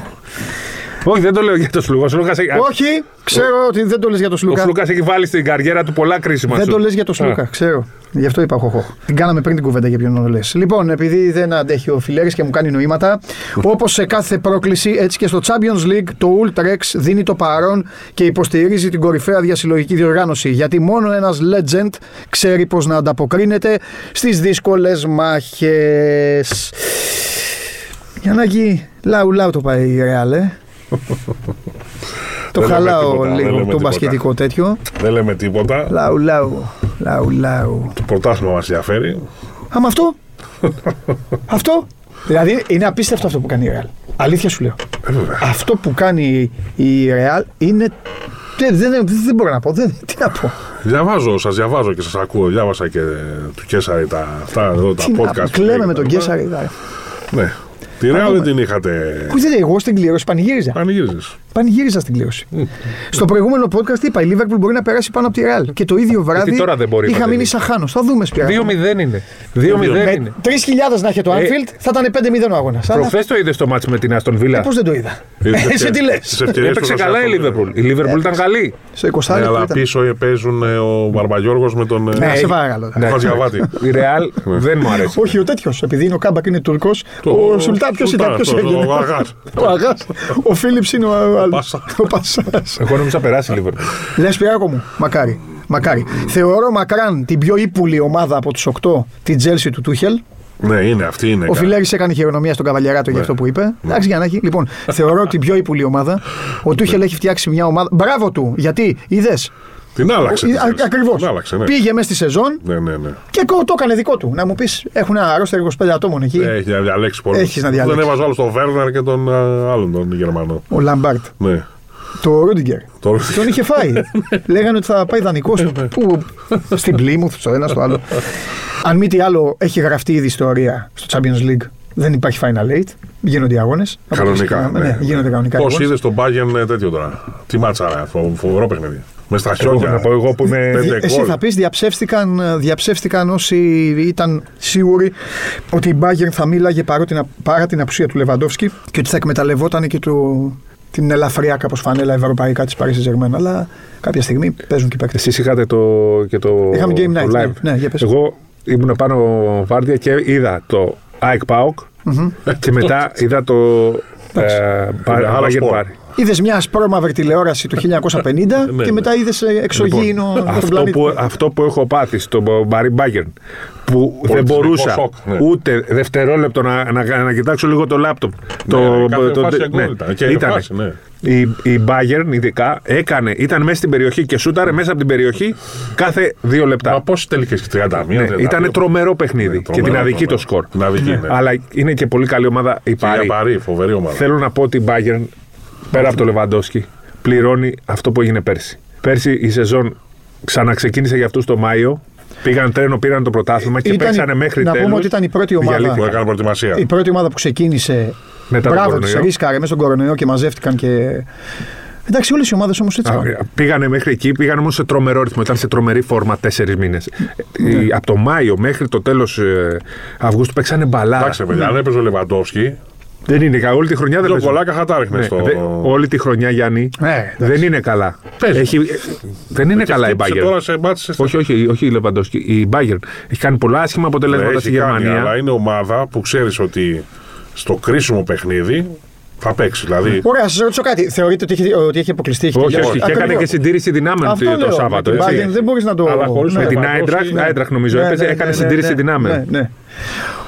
Όχι, δεν το λέω για τον Σλούκα. Ο Σλούκας έχει- Όχι, ξέρω ότι δεν το λες για τον ο Σλούκας. Σλούκας έχει βάλει στην καριέρα του πολλά κρίσιμα Δεν σου. το λες για τον Σλούκα, ξέρω. Γι' αυτό είπα χοχό. Την κάναμε πριν την κουβέντα για ποιον το λες. Λοιπόν, επειδή δεν αντέχει ο Φιλέρης και μου κάνει νοήματα, όπως σε κάθε πρόκληση, έτσι και στο Champions League, το Ultrex δίνει το παρόν και υποστηρίζει την κορυφαία διασυλλογική διοργάνωση. Γιατί μόνο ένας legend ξέρει πώς να ανταποκρίνεται στις δύσκολες μάχες. Για να γίνει λαου λαου το πάει η Real, ε. Το Δεν λέμε χαλάω τίποτα, δεν λίγο λέμε το τίποτα. μπασκετικό τέτοιο. Δεν λέμε τίποτα. Λαου λαου. Λαου λαου. Το πρωτάθλημα μας ενδιαφέρει. Άμα αυτό. αυτό. Δηλαδή είναι απίστευτο αυτό που κάνει η Real. Αλήθεια σου λέω. Ε, βέβαια. Αυτό που κάνει η Real είναι. Δεν, δεν, δεν, δεν μπορώ να πω. Δεν, τι να πω. Διαβάζω, σας διαβάζω και σας ακούω. Διάβασα και του Κέσσαρη τα, αυτά εδώ, τα Τι να podcast. πω. που Κλαίμε λέει με και τον τα Γκέσσαρη. λοιπά. δηλαδή. Ναι. Τη Ρεάλ δεν την είχατε. Πού δεν εγώ στην κλήρωση πανηγύριζα. Πανηγύριζες. Πανηγύριζα στην κλήρωση. Στο προηγούμενο podcast είπα η Liverpool μπορεί να περάσει πάνω από τη Real. Και το ίδιο βράδυ τώρα δεν μπορεί, είχα Παντελή. μείνει σαν χάνος. Θα δούμε σπιρά. 2-0 είναι. 2-0 είναι. 3.000 να είχε το Ε, Anfield θα ήταν 5-0 ο αγώνας. Προχθές το είδες το μάτς με την Αστον Βίλα. Πώς δεν το είδα. Είδες Εσύ τι λες. τις ευκαιρίες Έπαιξε που καλά η δώσατε. Λίβερπουλ. Η Λίβερπουλ ήταν καλή. Στο 20 Ναι, αλλά ήταν. πίσω ε, παίζουν ε, ο Μπαρμπαγιώργο με τον. ε, Ναι, σε παρακαλώ. τον Χατζιαβάτη. Η Ρεάλ δεν μου αρέσει. Όχι, ο τέτοιος. Επειδή είναι ο Κάμπακ είναι Τουρκός. Το- Ο Σουλτάν ποιο ήταν, Σουλτάν, ποιο το- έγινε. ο Αγάς. [laughs] Ο Αγάς. Ο Φίλιπ είναι ο άλλος. Πάσα. Ο Πασάς. Εγώ νόμιζα περάσει η Λίβερπουλ. Λες Πιάκο μου, μακάρι. Μακάρι. Θεωρώ μακράν την πιο ύπουλη ομάδα από τους 8, την Τσέλσι του Τούχελ. Ναι, είναι αυτή. Είναι Ο Φιλέρης έκανε χειρονομία στον Καβαλιαράτο για αυτό που είπε. Εντάξει, για να έχει. Λοιπόν, θεωρώ την πιο ύπουλη ομάδα. Ο Τούχελ έχει φτιάξει μια ομάδα. Μπράβο του, γιατί είδες. Την άλλαξε. τη θέση. Ακριβώς. Την άλλαξε, ναι. Πήγε μέσα στη σεζόν Ναι, ναι, ναι. και κο- το έκανε δικό του. Να μου πεις, έχουν ένα ρόστερ 25 ατόμων εκεί. Έχει να διαλέξει πολύ. Έχεις να διαλέξεις. Δεν έβαζε άλλο τον Βέρνερ και τον α, άλλον τον Γερμανό. Ο Λάμπαρντ. Ναι. Το Ρούντιγκερ. Τώρα- Τον είχε φάει. [laughs] Λέγανε ότι θα πάει δανεικός. Πού, στην Πλήμουθ, στο ένα, στο άλλο. Αν μη τι άλλο, έχει γραφτεί ήδη ιστορία στο Champions League. Δεν υπάρχει Final Eight. Γίνονται οι αγώνες. Κανονικά. Ναι, γίνονται κανονικά. οι Πώς αγώνες. είδες τον Bayern τέτοιο τώρα. Τι μάτσα, φο- φοβερό παιχνίδι. Με στα Εγώ χιόνια. να πω εγώ που είμαι. Πέντε Εσύ γκολ. θα πεις, διαψεύστηκαν, διαψεύστηκαν όσοι ήταν σίγουροι ότι η Bayern θα μίλαγε παρά την, παρά την απουσία του Λεβαντόφσκι και ότι θα εκμεταλλευόταν και το, την ελαφριά κάπως φανέλα ευρωπαϊκά της Paris Saint-Germain. Αλλά κάποια στιγμή παίζουν και οι παίκτες. Εσείς είχατε το, και το, Είχαμε game το night, ναι. live. Ναι, για πες. Εγώ ήμουν πάνω βάρδια και είδα το Ike Pauk και μετά είδα το ε, Bayern άλλο σπορ. Bari. Είδες μια ασπρόμαυρη τηλεόραση το 1950 και ναι. μετά είδες εξωγήινο Λοιπόν, τον αυτό, πλανήτη. που, αυτό που έχω πάθει στο Μπαρι Μπάγκερν που δεν μπορούσα σοκ, ναι. ούτε δευτερόλεπτο να, να, να κοιτάξω λίγο το λάπτοπ. το, ναι, κάθε το- φάση ναι, γκολ ήταν. Και ήτανε. φάση, ναι. Η, η Bayern ειδικά έκανε, ήταν μέσα στην περιοχή και σούταρε μέσα από την περιοχή κάθε δύο λεπτά. Μα πόσες τελικές και 31. Ναι, 32. ήταν τρομερό παιχνίδι Ναι, και την τρομερό, αδική το τρομερό. σκορ. Την αδική, ναι. Αλλά είναι και πολύ καλή ομάδα η Και για Πάρη. Παρί, φοβερή ομάδα. Θέλω να πω ότι η Bayern πέρα από το Λεβαντόσκι πληρώνει αυτό που έγινε πέρσι. Πέρσι η σεζόν ξαναξεκίνησε για αυτούς το Μάιο. Πήγαν τρένο, πήραν το πρωτάθλημα και Ήταν η- παίξανε μέχρι να τέλους. πούμε ότι ήταν η πρώτη ομάδα. Διαλύθηκαν. Που έκανε προετοιμασία. Η πρώτη ομάδα που ξεκίνησε. Μετά τον Μπράβο της, κορονοϊό. ρίσκαρε μέσα στον κορονοϊό και μαζεύτηκαν και. Εντάξει, όλες οι ομάδες όμως έτσι. Α, πάνε. Πήγανε μέχρι εκεί, πήγαν όμως σε τρομερό ρυθμό. Ήταν σε τρομερή φόρμα τέσσερις μήνες. Ναι. Από το Μάιο μέχρι το τέλος Αυγούστου παίξανε μπαλάρα. Εντάξει, παιδιά, αν έπαιζε ο Λεβαντόφσκι, Δεν είναι καλά. Όλη τη χρονιά δεν δύο παίζουν. κολλάκια θα τα ρίχνε Ναι, στο. δε- όλη τη χρονιά, Γιάννη, Ναι, εντάξει. δεν είναι καλά. Παίζει. Έχει, δεν είναι Και καλά η χτύπησε Bayern. Τώρα σε μάτσε. Όχι, όχι, όχι η Λεβαντόσκη. Η Bayern έχει κάνει πολλά άσχημα αποτελέσματα στη Γερμανία. αλλά είναι ομάδα που ξέρεις ότι στο κρίσιμο παιχνίδι θα παίξει. Δηλαδή, Ωραία, σας ρωτήσω κάτι. Θεωρείτε ότι έχει, ότι έχει αποκλειστεί. έχει Όχι, τελειώσει; όχι. Και έκανε Ακριβώς. και συντήρηση δυνάμεων Αυτό το λέω, Σάββατο. με την έτσι. Bayern δεν μπορείς να το. Αλλά χωρίς ναι. Με την Λεβαντόσκι, Άιντραχτ, ναι. Άιντραχτ νομίζω Ναι, έπαιζε, ναι, έκανε ναι, συντήρηση ναι, δυνάμεων. Ναι, ναι.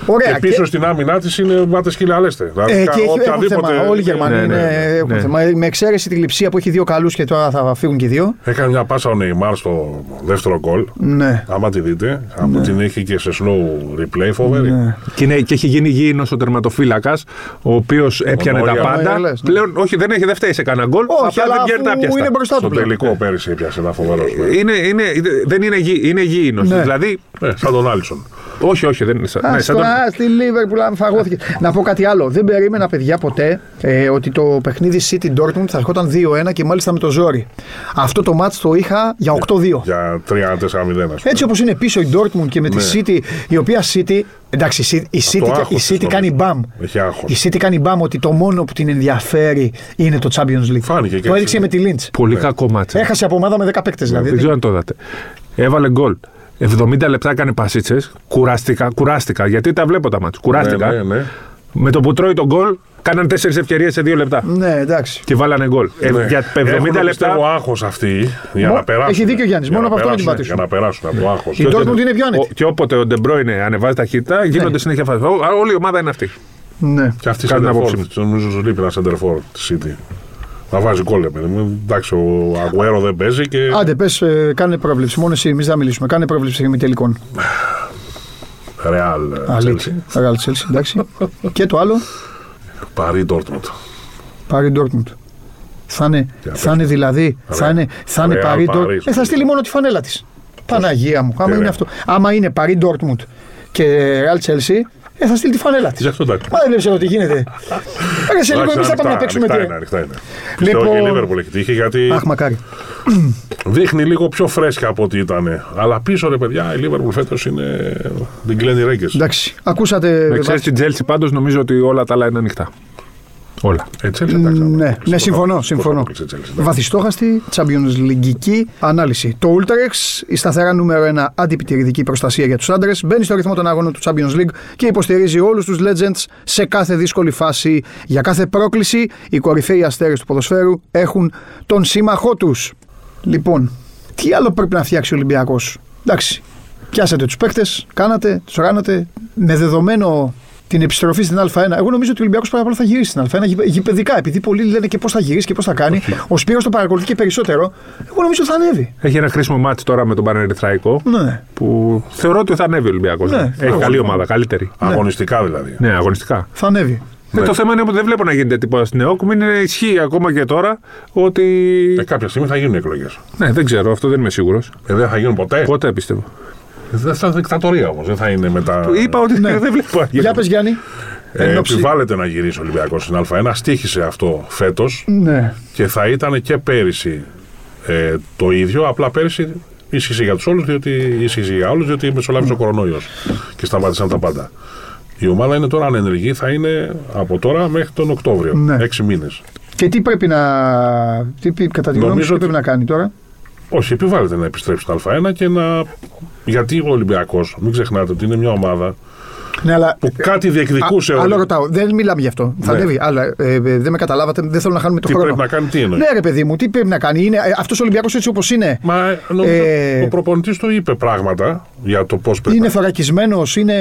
Ωραία. και πίσω στην άμυνά της είναι βάτε σκύλα λέστε. Δηλαδή, Ε, και έχει, έχουν οποιαδήποτε- θέμα. Όλοι οι Γερμανοί Ναι, ναι, είναι, ναι. έχουν Ναι. θέμα. Με εξαίρεση τη λειψία που έχει δύο καλούς και τώρα θα φύγουν και οι δύο. Έκανε μια πάσα ο Νεϊμάρ στο δεύτερο γκολ. Ναι. Άμα τη δείτε, από την έχει και σε slow replay φοβερή. Ναι. Και, είναι, και έχει γίνει γήινος ο τερματοφύλακας, ο οποίος έπιανε τα Νόιερ. πάντα. Νόιερ, λες, ναι. Πλέον, όχι, δεν, έχει, δεν φταίει σε κανένα γκολ. Όχι, απλά αλλά δεν πιάνει τα αφού πιαστά. είναι μπροστά του Στο πλέον. τελικό πέρυσι έπιασε ένα φοβερό. Είναι, είναι, δεν είναι, γη, είναι γήινος. Ναι. Δηλαδή, Ε, σαν τον Άλισον. Όχι, όχι, δεν είναι σαν. Ναι, Α, σαν τον- στη Liverpool αν φαγώθηκε. Να πω κάτι άλλο. Δεν περίμενα, παιδιά, ποτέ ε, ότι το παιχνίδι City Dortmund θα ερχόταν 2-1 και μάλιστα με το ζόρι. Αυτό το μάτς το είχα για 8-2. Για 3-4-0, ας πούμε. Έτσι όπως είναι πίσω η Dortmund και με τη Ναι. City, η οποία City. Εντάξει, η City, η το City, άγχος η της City νομίζω. κάνει μπαμ. Έχει άγχος. Η City κάνει μπαμ ότι το μόνο που την ενδιαφέρει είναι το Champions League. Φάνηκε και το έτσι. έδειξε με τη Lynch. Πολύ κακό μάτσα. Έχασε από ομάδα με 10 παίκτες δηλαδή. Δεν ξέρω αν το είδατε. Έβαλε γκολ. 70 λεπτά έκανε πασίτσες. Κουράστηκα, κουράστηκα. Γιατί τα βλέπω τα μάτια. Κουράστηκα. Ναι, ναι, ναι. Με το που τρώει τον γκολ, κάναν τέσσερις ευκαιρίες σε δύο λεπτά. Ναι, εντάξει. Και βάλανε γκολ. Ε, Ναι. για 70 Έχουν, λεπτά. πιστεύω άγχος αυτοί για Μο- να περάσουν. έχει δίκιο ο Γιάννης, Για μόνο να από αυτό να την περάσουν, πατήσουν. Για να περάσουν από το άγχος. Η Και Dortmund ότι- είναι πιο άνετη. Ο- και όποτε ο Ντεμπρόινε ανεβάζει ταχύτητα, γίνονται συνέχεια φάσεις. Όλη η ομάδα είναι αυτή. Ναι. Και αυτή η Κατά την άποψή Σεντερφόρ, νομίζω σου λείπει ένα Σεντερφόρ της City. Να βάζει γκολ, ρε παιδί μου. Εντάξει, ο Αγουέρο δεν παίζει και Άντε, πες, ε, κάνε πρόβλεψη. Μόνο εσύ, εμείς δεν μιλήσουμε. Κάνε πρόβλεψη για μη τελικών. Ρεάλ. Αλήθεια. Μεγάλη Chelsea, εντάξει. και το άλλο, Παρί Ντόρτμουντ. πάρει Dortmund. Θα είναι, Για θα είναι δηλαδή, θα είναι, θα είναι Real Παρί Dortmund. Paris. Ε, θα στείλει μόνο τη φανέλα της. Παναγία μου. Άμα Ε, είναι ναι. αυτό. Άμα είναι Παρί Dortmund και Real Chelsea, ε, θα στείλει τη φανέλα της. Γι' αυτό εντάξει. Μα δεν βλέπει εδώ τι γίνεται. Ρε, σε λίγο Εντάξει, εμείς θα πάμε να ανοιχτά, παίξουμε. ανοιχτά τι- είναι, ανοιχτά είναι. Πιστεύω και η Λοιπόν- Λίβερπουλ έχει τύχει γιατί Αχ, μακάρι. δείχνει λίγο πιο φρέσκα από ό,τι ήταν. Αλλά πίσω ρε παιδιά, η Λίβερπουλ φέτος είναι. την κλαίνει ρέγγε. Εντάξει, ακούσατε. Με ξέρεις την Τζέλση πάντως νομίζω ότι όλα τα άλλα είναι ανοιχτά. Όλα. Έτσι, έτσι, εντάξει. Ναι, ναι, συμφωνώ. συμφωνώ. Βαθιστόχαστη, Champions League ανάλυση. Το Ultrex, η σταθερά νούμερο 1 αντιπιτηρητική προστασία για τους άντρες, μπαίνει στο ρυθμό των αγώνων του Champions League και υποστηρίζει όλους τους legends σε κάθε δύσκολη φάση. Για κάθε πρόκληση, οι κορυφαίοι αστέρες του ποδοσφαίρου έχουν τον σύμμαχό τους. Λοιπόν, τι άλλο πρέπει να φτιάξει ο Ολυμπιακός; Εντάξει, πιάσατε τους παίκτες, κάνατε, τους ράνατε, με δεδομένο την επιστροφή στην Α1. Εγώ νομίζω ότι ο Ολυμπιακός πάρα πολύ θα γυρίσει στην Α1 γηπε- γηπαιδικά, επειδή πολλοί λένε και πώς θα γυρίσει και πώς θα κάνει. Ο Σπύρος το παρακολουθεί και περισσότερο. Εγώ νομίζω ότι θα ανέβει. Έχει ένα χρήσιμο μάτι τώρα με τον Πανερυθραϊκό Ναι. που θεωρώ ότι θα ανέβει ο Ολυμπιακός. Ναι. Έχει Ναι. καλή ομάδα, καλύτερη. Αγωνιστικά δηλαδή. Ναι, αγωνιστικά. Θα ανέβει. Ε, το θέμα είναι ότι δεν βλέπω να γίνεται τίποτα στην ΕΟΚ. Μην είναι ισχύει ακόμα και τώρα ότι. Ε, κάποια στιγμή θα γίνουν εκλογές. Ναι, δεν ξέρω, αυτό δεν είμαι σίγουρος. Ε, δεν θα γίνουν ποτέ. Πότε πιστεύω. Δεν θα είναι δικτατορία όμως. Δεν θα είναι μετά. Είπα ότι Ναι. δεν βλέπω. να Για γίνεται. πες Γιάννη. Ε, Εν όψη- επιβάλλεται να γυρίσει ο Ολυμπιακός στην Α1. Στήχησε αυτό φέτος Ναι. και θα ήταν και πέρυσι ε, το ίδιο. Απλά πέρυσι ίσχυσε για τους όλους, διότι ίσχυσε για όλους, διότι μεσολάβησε ο κορονοϊός και σταμάτησαν τα πάντα. Η ομάδα είναι τώρα ανενεργή, θα είναι από τώρα μέχρι τον Οκτώβριο. Ναι. Έξι μήνες. Και τι πρέπει να. Τι, πει- κατά τη γνώμη Νομίζω σου, τι ότι- πρέπει να κάνει τώρα; Όχι, επιβάλλεται να επιστρέψει στην Α1 και να. Γιατί ο Ολυμπιακός, μην ξεχνάτε ότι είναι μια ομάδα Ναι, αλλά. που κάτι διεκδικούσε. Α, ο- άλλο ρωτάω. Δεν μιλάμε γι' αυτό. Θα Ναι. ανέβει. Αλλά ε, ε, δεν με καταλάβατε. Δεν θέλω να χάνουμε το Τι χρόνο. πρέπει να κάνει, τι εννοείς; Ναι, ρε παιδί μου, τι πρέπει να κάνει; Είναι, αυτός ο Ολυμπιακός έτσι όπως είναι. Μα ε, νομίζω Ε, ο προπονητής του είπε πράγματα για το πώς πρέπει. Είναι θωρακισμένος, είναι.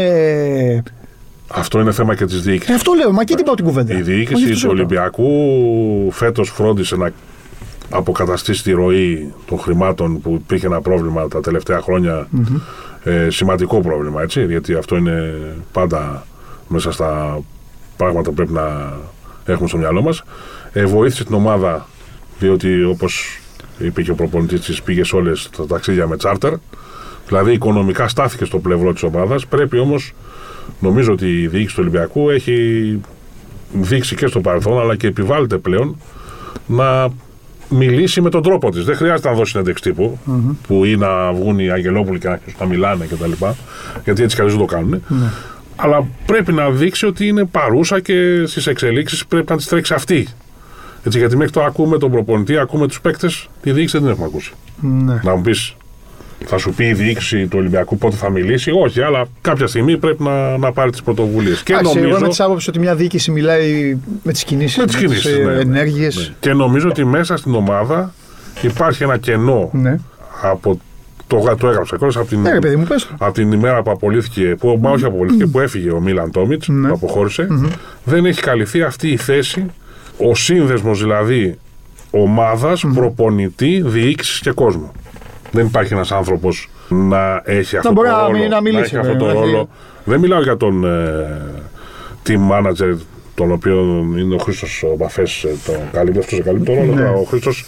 Αυτό είναι θέμα και της Ε, διοίκηση. αυτό λέω, μα και τι πάω την κουβέντα. Η Όχι, διοίκηση αυτό του σε ρωτάω. Ολυμπιακού φέτος φρόντισε να αποκαταστήσει τη ροή των χρημάτων που υπήρχε ένα πρόβλημα τα τελευταία χρόνια. Ε, σημαντικό πρόβλημα, έτσι. Γιατί αυτό είναι πάντα μέσα στα πράγματα που πρέπει να έχουμε στο μυαλό μας. Ε, βοήθησε την ομάδα, διότι όπως είπε και ο προπονητής της, πήγες σε όλες τα ταξίδια με τσάρτερ. Δηλαδή οικονομικά στάθηκε στο πλευρό της ομάδας. Πρέπει όμως, νομίζω ότι η διοίκηση του Ολυμπιακού έχει δείξει και στο παρελθόν, αλλά και επιβάλλεται πλέον να μιλήσει με τον τρόπο της. Δεν χρειάζεται να δώσει συνέντευξη τύπου, που ή να βγουν οι Αγγελόπουλοι και να αρχίσουν να μιλάνε κτλ. Γιατί έτσι κι αλλιώς δεν το κάνουν. Αλλά πρέπει να δείξει ότι είναι παρούσα και στις εξελίξεις πρέπει να τις τρέξει αυτή. Έτσι, γιατί μέχρι τώρα ακούμε τον προπονητή, ακούμε τους παίκτες, τη διοίκηση δεν την έχουμε ακούσει. Ναι. Να μου πεις, θα σου πει η διοίκηση του Ολυμπιακού πότε θα μιλήσει. Όχι, αλλά κάποια στιγμή πρέπει να, να πάρει τις πρωτοβουλίες. Και Εντάξει, εγώ νομίζω. με τη άποψη ότι μια διοίκηση μιλάει με τις κινήσεις, Με τις κινήσεις, ναι, ναι. ενέργειες. Ναι. Και νομίζω ότι μέσα στην ομάδα υπάρχει ένα κενό Ναι. από. Το, το έγραψα κιόλας από την, Ναι, ρε παιδί μου, πες. από την ημέρα που απολύθηκε, που, μα όχι απολύθηκε, που έφυγε ο Μίλαν Τόμιτς, Ναι. που αποχώρησε, δεν έχει καλυφθεί αυτή η θέση, ο σύνδεσμος δηλαδή ομάδας, προπονητή, διοίκησης και κόσμου. Δεν υπάρχει ένας άνθρωπος να έχει αυτό μπορεί το να ρόλο. μην- να μιλήσει, έχει αυτό ναι, το να έχει- ρόλο. Δεν μιλάω για τον ε, team manager, τον οποίο είναι ο Χρήστος Μπαφές, τον καλύπτει, αυτό σε καλύπτει το ρόλο. Ναι. Ο Χρήστος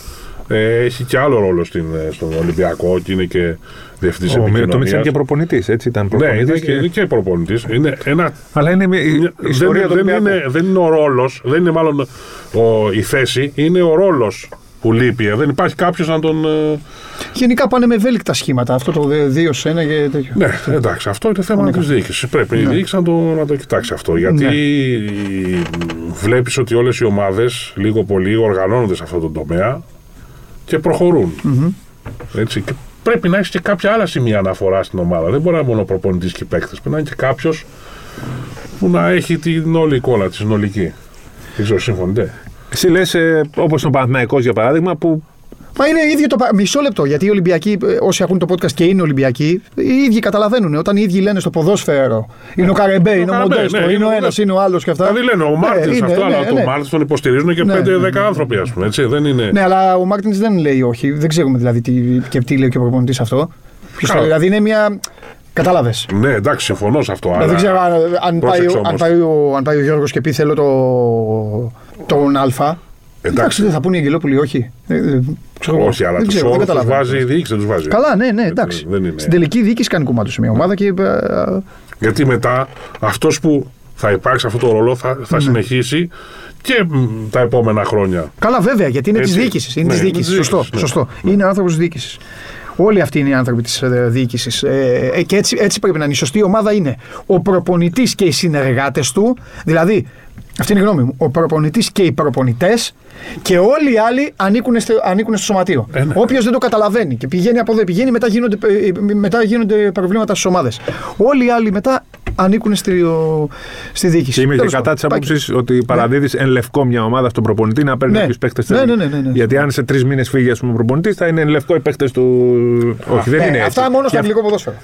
Ε, έχει και άλλο ρόλο στην, ε, στον Ολυμπιακό και είναι και διευθυντής Ο Μίρτοβιτ ήταν επικοινωνίας. και προπονητής, έτσι ήταν Ναι, προπονητής είναι και- και, είναι και προπονητής. Είναι ένα Αλλά είναι μια η δεν, ιστορία του δεν, Ολυμπιακού. είναι, δεν είναι ο ρόλος, δεν είναι μάλλον ο, η θέση, είναι ο ρόλος που λείπει. Ε, Δεν υπάρχει κάποιος να τον. ε, Γενικά πάνε με ευέλικτα σχήματα. Αυτό το 2 σε 1 και τέτοιο. Ναι, εντάξει, αυτό είναι θέμα της διοίκησης. Πρέπει η διοίκηση να το, να το κοιτάξει αυτό. Γιατί Ναι. βλέπεις ότι όλες οι ομάδες λίγο πολύ οργανώνονται σε αυτό το τομέα και προχωρουν Έτσι, και πρέπει να έχεις και κάποια άλλα σημεία αναφορά στην ομάδα. Δεν μπορεί να είναι μόνο προπονητής και παίκτες. Πρέπει να είναι και κάποιος που να έχει την όλη εικόνα, τη συνολική. Δεν ξέρω, συμφωνείτε; Εσύ λες, όπως ο Παναθηναϊκός για παράδειγμα, που Μα είναι ίδιο το. πα- Μισό λεπτό. Γιατί οι Ολυμπιακοί, ε, όσοι ακούν το podcast και είναι Ολυμπιακοί, οι ίδιοι καταλαβαίνουν. Όταν οι ίδιοι λένε στο ποδόσφαιρο, είναι ο Καρεμπέ, είναι ο Καρεμπέ, Μοντέστο, ναι, είναι είναι ο ο ένας, Μοντέστο. είναι ο άλλος και αυτά. Δηλαδή λένε ο Μάρτινς είναι, αυτό, ναι, αλλά ναι, τον ναι. Μάρτινς τον υποστηρίζουν και Ναι, 5-10 ναι, ναι. άνθρωποι, ας πούμε. Έτσι, δεν είναι. Ναι, αλλά ο Μάρτινς δεν λέει όχι. Δεν ξέρουμε δηλαδή τι, και τι λέει και ο προπονητής αυτό. Ποιος Καλά. το- δηλαδή είναι μια. Κατάλαβες. Ναι, εντάξει, συμφωνώ σε αυτό. αλλά... Δεν ξέρω αν, αν, πάει, Πρόσεξε ο- αν, όμως. πάει ο, αν πάει ο Γιώργος και πει θέλω το, τον Α. Εντάξει, δεν θα πούνε οι Αγγελόπουλοι, όχι. Ε, ε, ξέρω εγώ. Όχι, αλλά Δεν τους ξέρω, δεν όρους τους καταλαβαίνω. βάζει η διοίκηση, δεν τους βάζει. Καλά, ναι, ναι, εντάξει. Δεν είναι. Στην τελική διοίκηση κάνει κομμάτι σε μια ομάδα και. ε, Γιατί μετά αυτός που θα υπάρξει αυτό το ρόλο θα, Ναι. θα συνεχίσει και μ, τα επόμενα χρόνια. Καλά, βέβαια, γιατί είναι της Έτσι. διοίκησης. Είναι Ναι, της είναι διοίκησης. της Σωστό. διοίκησης, ναι. σωστό. Είναι άνθρωπος της διοίκησης. Όλοι αυτοί είναι οι άνθρωποι της διοίκησης. Ε, ε, και έτσι, έτσι πρέπει να είναι. Η σωστή ομάδα είναι ο προπονητής και οι συνεργάτες του. Δηλαδή, αυτή είναι η γνώμη μου. Ο προπονητής και οι προπονητές και όλοι οι άλλοι ανήκουν στο, ανήκουν στο σωματείο. Ε, ναι. Όποιος δεν το καταλαβαίνει και πηγαίνει από εδώ, πηγαίνει, μετά γίνονται, ε, μετά γίνονται προβλήματα στις ομάδες. Όλοι οι άλλοι μετά ανήκουν στη, ο- στη διοίκηση. Και είμαι και Τέλος κατά της πάντων. άποψης ότι παραδίδει εν λευκό μια ομάδα στον προπονητή να παίρνει Ναι. κάποιους παίκτες Ναι, ναι, ναι, ναι, ναι. Γιατί αν σε τρεις μήνες φύγει ας πούμε, ο προπονητής, θα είναι εν λευκό οι παίκτες του. Όχι, δεν Ε, είναι έτσι. αυτά μόνο στο Για- αγγλικό ποδόσφαιρο.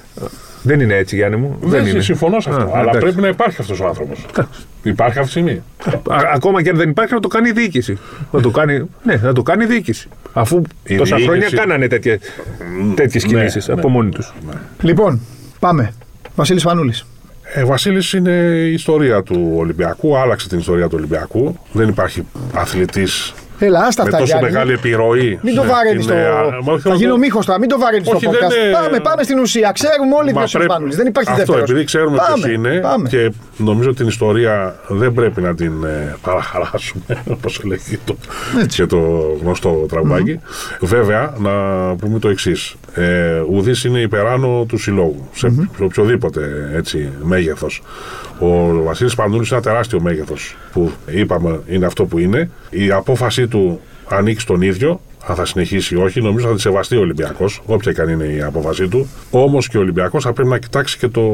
Δεν είναι έτσι, Γιάννη μου. Δεν, είναι. συμφωνώ σε αυτό. Α, αλλά εντάξει. πρέπει να υπάρχει αυτός ο άνθρωπος. Υπάρχει αυτή τη στιγμή. Α- ακόμα και αν δεν υπάρχει, να το κάνει η διοίκηση. να το κάνει, ναι, να το κάνει η διοίκηση. Αφού Η τόσα διοίκηση- χρόνια κάνανε τέτοιε τέτοιες ναι, κινήσεις ναι. από μόνοι τους. Λοιπόν, πάμε. Βασίλης Φανούλης. Ε, Βασίλης είναι η ιστορία του Ολυμπιακού. Άλλαξε την ιστορία του Ολυμπιακού. Δεν υπάρχει αθλητής Έλα, άστα με αυτά. τόσο Γιάννη. μεγάλη επιρροή. Μην το Ναι, βαραίνει είναι, στο. α, μα όχι Θα να γίνω το- μύχος τώρα, μην το βαραίνει στο Όχι, podcast. δεν είναι- Πάμε, πάμε στην ουσία. Ξέρουμε όλοι Μα ποιος είναι ο πρέπει- Φανούλη. Δεν υπάρχει Αυτό, δεύτερος. επειδή ξέρουμε ποιος είναι Πάμε. και νομίζω ότι την ιστορία δεν πρέπει να την ε, παραχαράσουμε, [laughs] όπως λέγει το, Έτσι. και το γνωστό τραγουδάκι. Βέβαια, να πούμε το εξής. Ε, Ουδής είναι υπεράνω του συλλόγου, σε, σε οποιοδήποτε έτσι, μέγεθος. Ο Βασίλης Πανούλης είναι ένα τεράστιο μέγεθος που είπαμε είναι αυτό που είναι. Η απόφασή του ανήκει στον ίδιο. Αν θα συνεχίσει ή όχι, νομίζω θα τη σεβαστεί ο Ολυμπιακός, όποια και αν είναι η απόφασή του. Όμως και ο Ολυμπιακός θα πρέπει να κοιτάξει και το,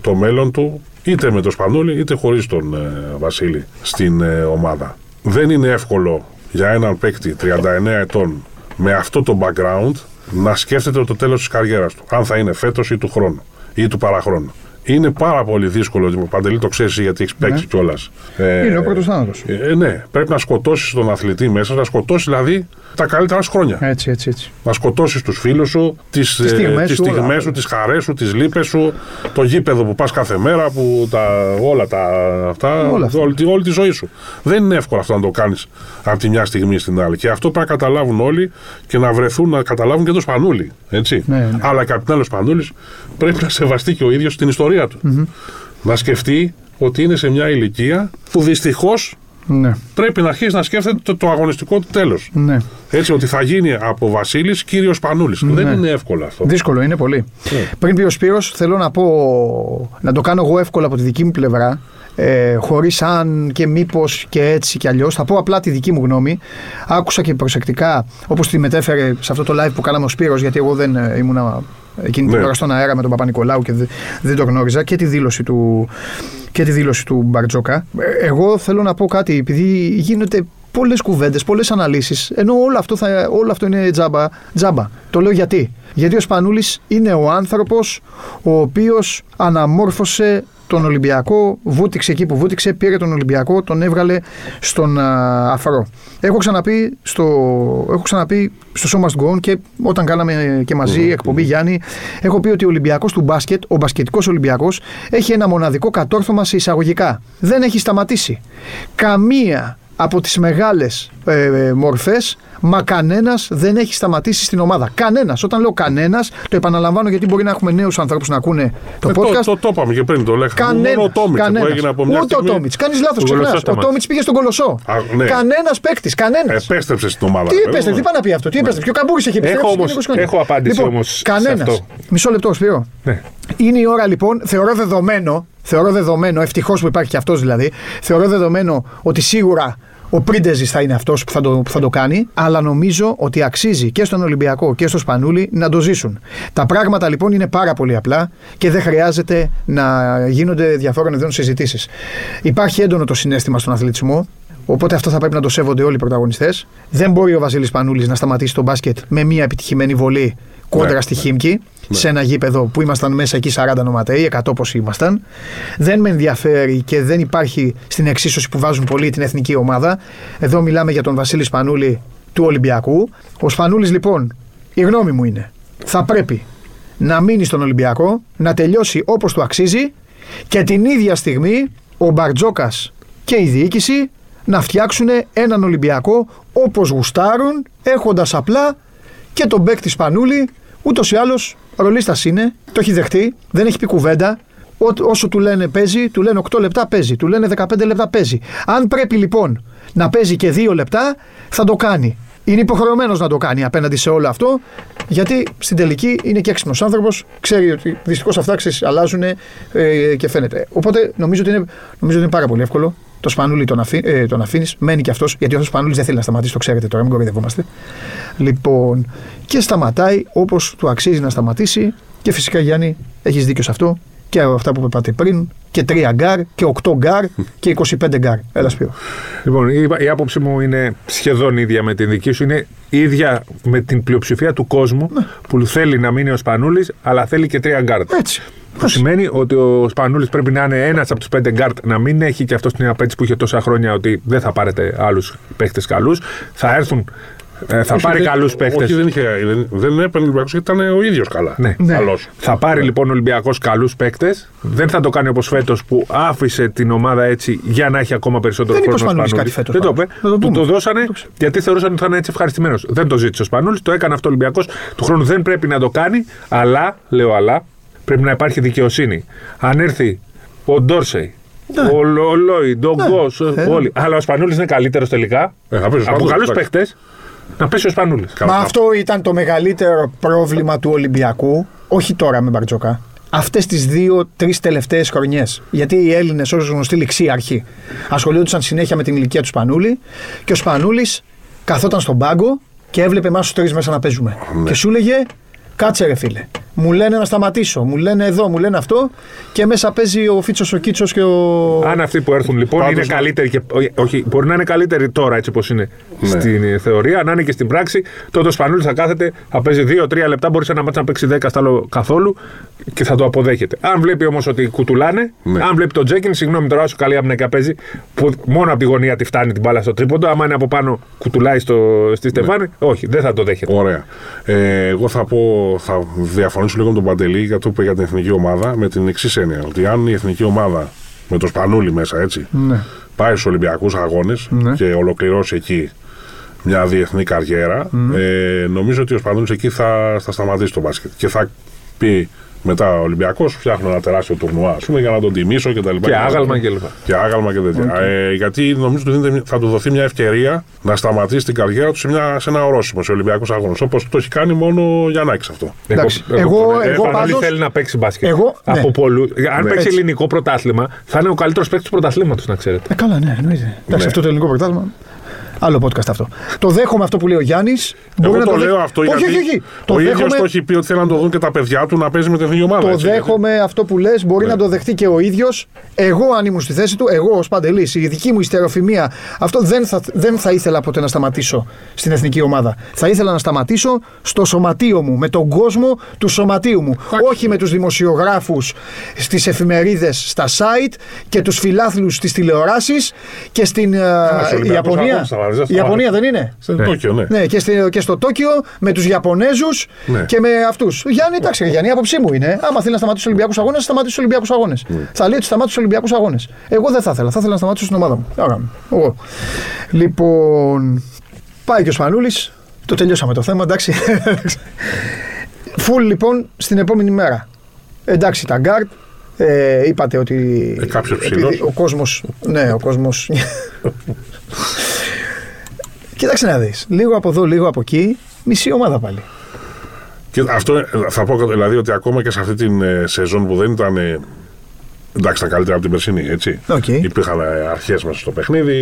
το μέλλον του, είτε με τον Σπανούλη είτε χωρίς τον ε, Βασίλη στην ε, ομάδα. Δεν είναι εύκολο για έναν παίκτη 39 ετών με αυτό το background να σκέφτεται το τέλος της καριέρας του. Αν θα είναι φέτος ή του χρόνου ή του παραχρόνου. Είναι πάρα πολύ δύσκολο. Παντελή το ξέρεις γιατί έχεις παίξει Ναι. κιόλας. Ε, Είναι ο πρώτος θάνατο. ε, ναι, πρέπει να σκοτώσεις τον αθλητή μέσα, να σκοτώσεις δηλαδή τα καλύτερα σου χρόνια. Έτσι, έτσι, έτσι. Να σκοτώσεις τους φίλους σου, τις στιγμές τις σου, όλα. στιγμές σου, τις χαρές σου, τις λύπες σου, το γήπεδο που πας κάθε μέρα, που τα, όλα τα, αυτά, Όλα αυτά. όλη, τη- όλη τη ζωή σου. Δεν είναι εύκολο αυτό να το κάνεις από τη μια στιγμή στην άλλη. Και αυτό πρέπει να καταλάβουν όλοι και να βρεθούν να καταλάβουν και το Σπανούλι. Έτσι. Ναι, ναι. Αλλά και απ' την άλλη ο Σπανούλης πρέπει να σεβαστεί και ο ίδιος την ιστορία του. Να σκεφτεί ότι είναι σε μια ηλικία που δυστυχώς Ναι, πρέπει να αρχίσει να σκέφτεται το, το αγωνιστικό του τέλος. ναι. Έτσι, ότι θα γίνει από Βασίλης κύριος Πανούλης. Δεν είναι εύκολο αυτό. Δύσκολο είναι πολύ. Ναι. Πριν πει ο Σπύρος, θέλω να πω να το κάνω εγώ εύκολα από τη δική μου πλευρά. Ε, Χωρίς αν και μήπως και έτσι και αλλιώς. Θα πω απλά τη δική μου γνώμη. Άκουσα και προσεκτικά όπως τη μετέφερε σε αυτό το live που κάναμε ο Σπύρος γιατί εγώ δεν ε, ήμουνα εκείνη την Ναι. ώρα στον αέρα με τον Παπα-Νικολάου και δε- δεν το γνώριζα και τη δήλωση του, και τη δήλωση του Μπαρτζόκα. Ε, Εγώ θέλω να πω κάτι, επειδή γίνονται πολλές κουβέντες, πολλές αναλύσεις, ενώ όλο αυτό, θα, όλο αυτό είναι τζάμπα, τζάμπα. Το λέω γιατί. Γιατί ο Σπανούλης είναι ο άνθρωπος ο οποίος αναμόρφωσε τον Ολυμπιακό, βούτυξε εκεί που βούτυξε, πήρε τον Ολυμπιακό, τον έβγαλε στον α, αφρό. Έχω ξαναπεί στο, έχω ξαναπεί στο Show Must Go On και όταν κάναμε και μαζί εκπομπή Γιάννη, έχω πει ότι ο Ολυμπιακός του μπάσκετ, ο μπασκετικός Ολυμπιακός, έχει ένα μοναδικό κατόρθωμα σε εισαγωγικά. Δεν έχει σταματήσει. Καμία από τις μεγάλες ε, ε, μορφές, μα κανένας δεν έχει σταματήσει στην ομάδα. Κανένας. Όταν λέω κανένας, το επαναλαμβάνω γιατί μπορεί να έχουμε νέους ανθρώπους να ακούνε το Ε, podcast. Το, το, το είπαμε και πριν, το λέγαμε. Κανένας. Μόνο ο Τόμιτς που έγινε από μια Ούτε ο στιγμή. Τόμιτς. Κάνεις λάθος, Τον ξεχνάς. Κολοσσό Ο σταμάτησε. Τόμιτς πήγε στον Κολοσσό. Α, ναι. Κανένας παίκτης. Κανένας. Επέστρεψε στην ομάδα. Τι βέβαια. επέστρεψε, τι πάει να πει αυτό, τι επέστρεψε. Και ο Καμπούρη έχει επιστρέψει. όμως- πριν 20 χρόνια. έχω απάντηση λοιπόν, όμως σε Κανένας. αυτό. Μισό λεπτό, Σπύρο. Ναι. Είναι η ώρα λοιπόν, θεωρώ δεδομένο, θεωρώ δεδομένο, ευτυχώς που υπάρχει και αυτός δηλαδή, θεωρώ δεδομένο ότι σίγουρα ο Πρίντεζης θα είναι αυτός που, θα το- που θα το κάνει, αλλά νομίζω ότι αξίζει και στον Ολυμπιακό και στο Σπανούλι να το ζήσουν. Τα πράγματα λοιπόν είναι πάρα πολύ απλά και δεν χρειάζεται να γίνονται διαφόρων ειδών συζητήσεις. Υπάρχει έντονο το συνέστημα στον αθλητισμό. Οπότε αυτό θα πρέπει να το σέβονται όλοι οι πρωταγωνιστές. Δεν μπορεί ο Βασίλης Πανούλη να σταματήσει τον μπάσκετ με μια επιτυχημένη βολή κόντρα Ναι. στη Χίμκι, σε ένα γήπεδο που ήμασταν μέσα εκεί 40 νοματέοι, 100 όπως ήμασταν. Δεν με ενδιαφέρει και δεν υπάρχει στην εξίσωση που βάζουν πολλοί την εθνική ομάδα. Εδώ μιλάμε για τον Βασίλη Σπανούλη του Ολυμπιακού. Ο Σπανούλης λοιπόν, η γνώμη μου είναι, θα πρέπει να μείνει στον Ολυμπιακό, να τελειώσει όπως του αξίζει και την ίδια στιγμή ο Μπαρτζόκας και η διοίκηση να φτιάξουν έναν Ολυμπιακό όπως γουστάρουν, έχοντας απλά και τον παίκτη Σπανούλη, ούτως ή άλλως ρολίστας είναι, το έχει δεχτεί, δεν έχει πει κουβέντα. Ό, όσο του λένε παίζει, του λένε 8 λεπτά παίζει, του λένε 15 λεπτά παίζει. Αν πρέπει λοιπόν να παίζει και 2 λεπτά, θα το κάνει. Είναι υποχρεωμένος να το κάνει απέναντι σε όλο αυτό, γιατί στην τελική είναι και έξυπνος άνθρωπος, ξέρει ότι δυστυχώς αυτά ξέρεις, αλλάζουν ε, και φαίνεται. Οπότε νομίζω ότι, είναι, νομίζω ότι είναι πάρα πολύ εύκολο. Το Σπανούλι τον, αφή, ε, τον αφήνεις, μένει και αυτός, γιατί ο Σπανούλης δεν θέλει να σταματήσει, το ξέρετε τώρα, μην κοροϊδευόμαστε. Λοιπόν, και σταματάει όπως του αξίζει να σταματήσει. Και φυσικά Γιάννη, έχεις δίκιο σε αυτό. Και αυτά που είπατε πριν, και 3 γκαρντ, και 8 γκαρντ, και 25 γκαρντ. Έλα Σπύρο. Λοιπόν, η, η άποψή μου είναι σχεδόν ίδια με την δική σου. Είναι ίδια με την πλειοψηφία του κόσμου Ναι. που θέλει να μείνει ο Σπανούλης, αλλά θέλει και τρία γκαρντ. Έτσι. Που σημαίνει ότι ο Σπανούλης πρέπει να είναι ένας από τους πέντε γκαρντ, να μην έχει και αυτός την απαίτηση που είχε τόσα χρόνια ότι δεν θα πάρετε άλλους παίχτες καλούς. Θα έρθουν, ε, θα Όχι, πάρει δεν- καλούς παίχτες. Όχι, δεν, είχε, δεν, δεν έπαιρνε ο Ολυμπιακός γιατί ήταν ο ίδιος καλά. Ναι. Ναι. Καλός. Θα πάρει λοιπόν ο Ολυμπιακός καλούς παίκτες. Δεν θα το κάνει όπως φέτος που άφησε την ομάδα έτσι για να έχει ακόμα περισσότερο Δεν είπε ο χρόνο. Σπανούλης Σπανούλης. κάτι φέτος, Δεν το είπε. πάντως. Να το Του πούμε. το δώσανε γιατί θεωρούσαν ότι θα είναι έτσι ευχαριστημένος. Δεν το ζήτησε ο Σπανούλης, το έκανε αυτό ο Ολυμπιακός. Του χρόνου δεν πρέπει να το κάνει, αλλά, λέω αλλά, πρέπει να υπάρχει δικαιοσύνη. Αν έρθει ο Ντόρσεϊ, Ναι. ο, Λο- ο Λόιντ, ο Ναι. Γκος, Ε. όλοι. Αλλά ο Σπανούλης είναι καλύτερος τελικά. Ε, θα παίζει ο από Σπανούλης, καλούς εντάξει. παίχτε να πέσει ο Σπανούλη. Καλά. Μα αυτό ήταν το μεγαλύτερο πρόβλημα του Ολυμπιακού, όχι τώρα με Μπαρτζόκα. Αυτές τις δύο-τρει τελευταίες χρονιές. Γιατί οι Έλληνες, όσο γνωστοί ληξίαρχοι, ασχολούνταν συνέχεια με την ηλικία του Σπανούλη και ο Σπανούλης καθόταν στον πάγκο και έβλεπε εμάς τους τρεις μέσα να παίζουμε. Και σου έλεγε, κάτσε ρε φίλε. Μου λένε να σταματήσω, μου λένε εδώ, μου λένε αυτό και μέσα παίζει ο Φίτσος ο Κίτσος και ο. Αν αυτοί που έρθουν λοιπόν Πάντως, είναι ναι. καλύτεροι και. όχι, Όχι, μπορεί να είναι καλύτεροι τώρα έτσι όπως είναι Ναι. στην ε, θεωρία, να είναι και στην πράξη. Τότε ο Σπανούλης θα κάθεται, θα παίζει 2-3 λεπτά, μπορεί σε ένα μάτσο να παίξει 10 στα άλλο καθόλου και θα το αποδέχεται. Αν βλέπει όμως ότι κουτουλάνε, Ναι. αν βλέπει τον Τζέκιν, συγγνώμη τώρα, σου καλή άμυνα και παίζει, που μόνο από τη γωνία τη φτάνει την μπάλα στο τρίποντο. Άμα είναι από πάνω, κουτουλάει στο, στη Στεφάνη, όχι, δεν θα το δέχεται. Ωραία. Ε, εγώ θα πω, θα διαφωνήσω λίγο με τον Παντελή για το που είπε για την εθνική ομάδα με την εξής έννοια. Ότι αν η εθνική ομάδα με το Σπανούλι μέσα έτσι Ναι. πάει στους Ολυμπιακούς Αγώνες Ναι. και ολοκληρώσει εκεί μια διεθνή καριέρα, ε, νομίζω ότι ο Σπανούλης εκεί θα, θα σταματήσει το μπάσκετ και θα πει μετά ο Ολυμπιακός, φτιάχνω ένα τεράστιο τουρνουά ας πούμε, για να τον τιμήσω κτλ. Και άγαλμα κλπ. Και άγαλμα και τέτοια. Ε, γιατί νομίζω ότι δίνεται- θα του δοθεί μια ευκαιρία να σταματήσει την καριέρα του σε, μια, σε ένα ορόσημο, σε Ολυμπιακού Αγώνε. Όπως το έχει κάνει μόνο ο Γιαννάκης αυτό. Εντάξει, εγώ- εγώ εγώ πάντως- θέλει να παίξει μπάσκετ. Εγώ- από ναι. πολλού. Αν Ναι. παίξει Έτσι. ελληνικό πρωτάθλημα, θα είναι ο καλύτερος παίκτης του πρωταθλήματος, να ξέρετε. Ε, καλά, ναι, εννοείται. Εντάξει, Ναι. αυτό το ελληνικό πρωτάθλημα. Άλλο podcast αυτό. Το δέχομαι αυτό που λέει ο Γιάννης. Εγώ το λέω αυτό όχι, γιατί όχι, όχι. Το ο ίδιος δέχομαι, το έχει πει ότι θέλει να το δουν και τα παιδιά του να παίζει με την εθνική ομάδα. το έτσι, δέχομαι αυτό που λες. Μπορεί Ναι. να το δεχτεί και ο ίδιος. Εγώ, αν ήμουν στη θέση του, εγώ ως Παντελής, η δική μου ιστεροφημία, αυτό δεν θα, δεν θα ήθελα ποτέ να σταματήσω στην εθνική ομάδα. Θα ήθελα να σταματήσω στο σωματείο μου, με τον κόσμο του σωματείου μου. Όχι με τους δημοσιογράφους στις εφημερίδες, στα site και τους φιλάθλους στις τηλεοράσεις και στην ε, στους Ολυμπιακούς Ιαπωνία. Αγώνες θα βάλω δεν Η Ιαπωνία δεν είναι; Στο Ναι. Τόκιο, ναι. Ναι, και, στη, και στο Τόκιο με τους Ιαπωνέζους Ναι. και με αυτούς. Γιάννη, εντάξει, Γιάννη, η άποψή μου είναι. Άμα θέλει να σταματήσει τους Ολυμπιακούς Αγώνες, θα σταματήσει τους Ολυμπιακούς Αγώνες. Ναι. Θα λέει ότι σταμάτησε τους Ολυμπιακούς Αγώνες. Εγώ δεν θα ήθελα. Θα ήθελα να σταματήσω στην ομάδα μου. Τι να κάνω. Εγώ. Λοιπόν, πάει και ο Σπανούλης. Το τελειώσαμε το θέμα, εντάξει. [laughs] Φουλ λοιπόν στην επόμενη μέρα. Εντάξει, τα γκαρντ. Ε, είπατε ότι. Ε, κάποιος επειδή ψηλός. Ο κόσμο. Ναι, ο κόσμο. [laughs] Κοίταξε να δεις. Λίγο από εδώ, λίγο από εκεί. Μισή ομάδα πάλι. Και αυτό ε, θα πω δηλαδή ότι ακόμα και σε αυτή την ε, σεζόν που δεν ήταν. ε, Εντάξει, ήταν καλύτερα από την περσινή, έτσι. Οκ. Υπήρχαν αρχές μέσα στο παιχνίδι,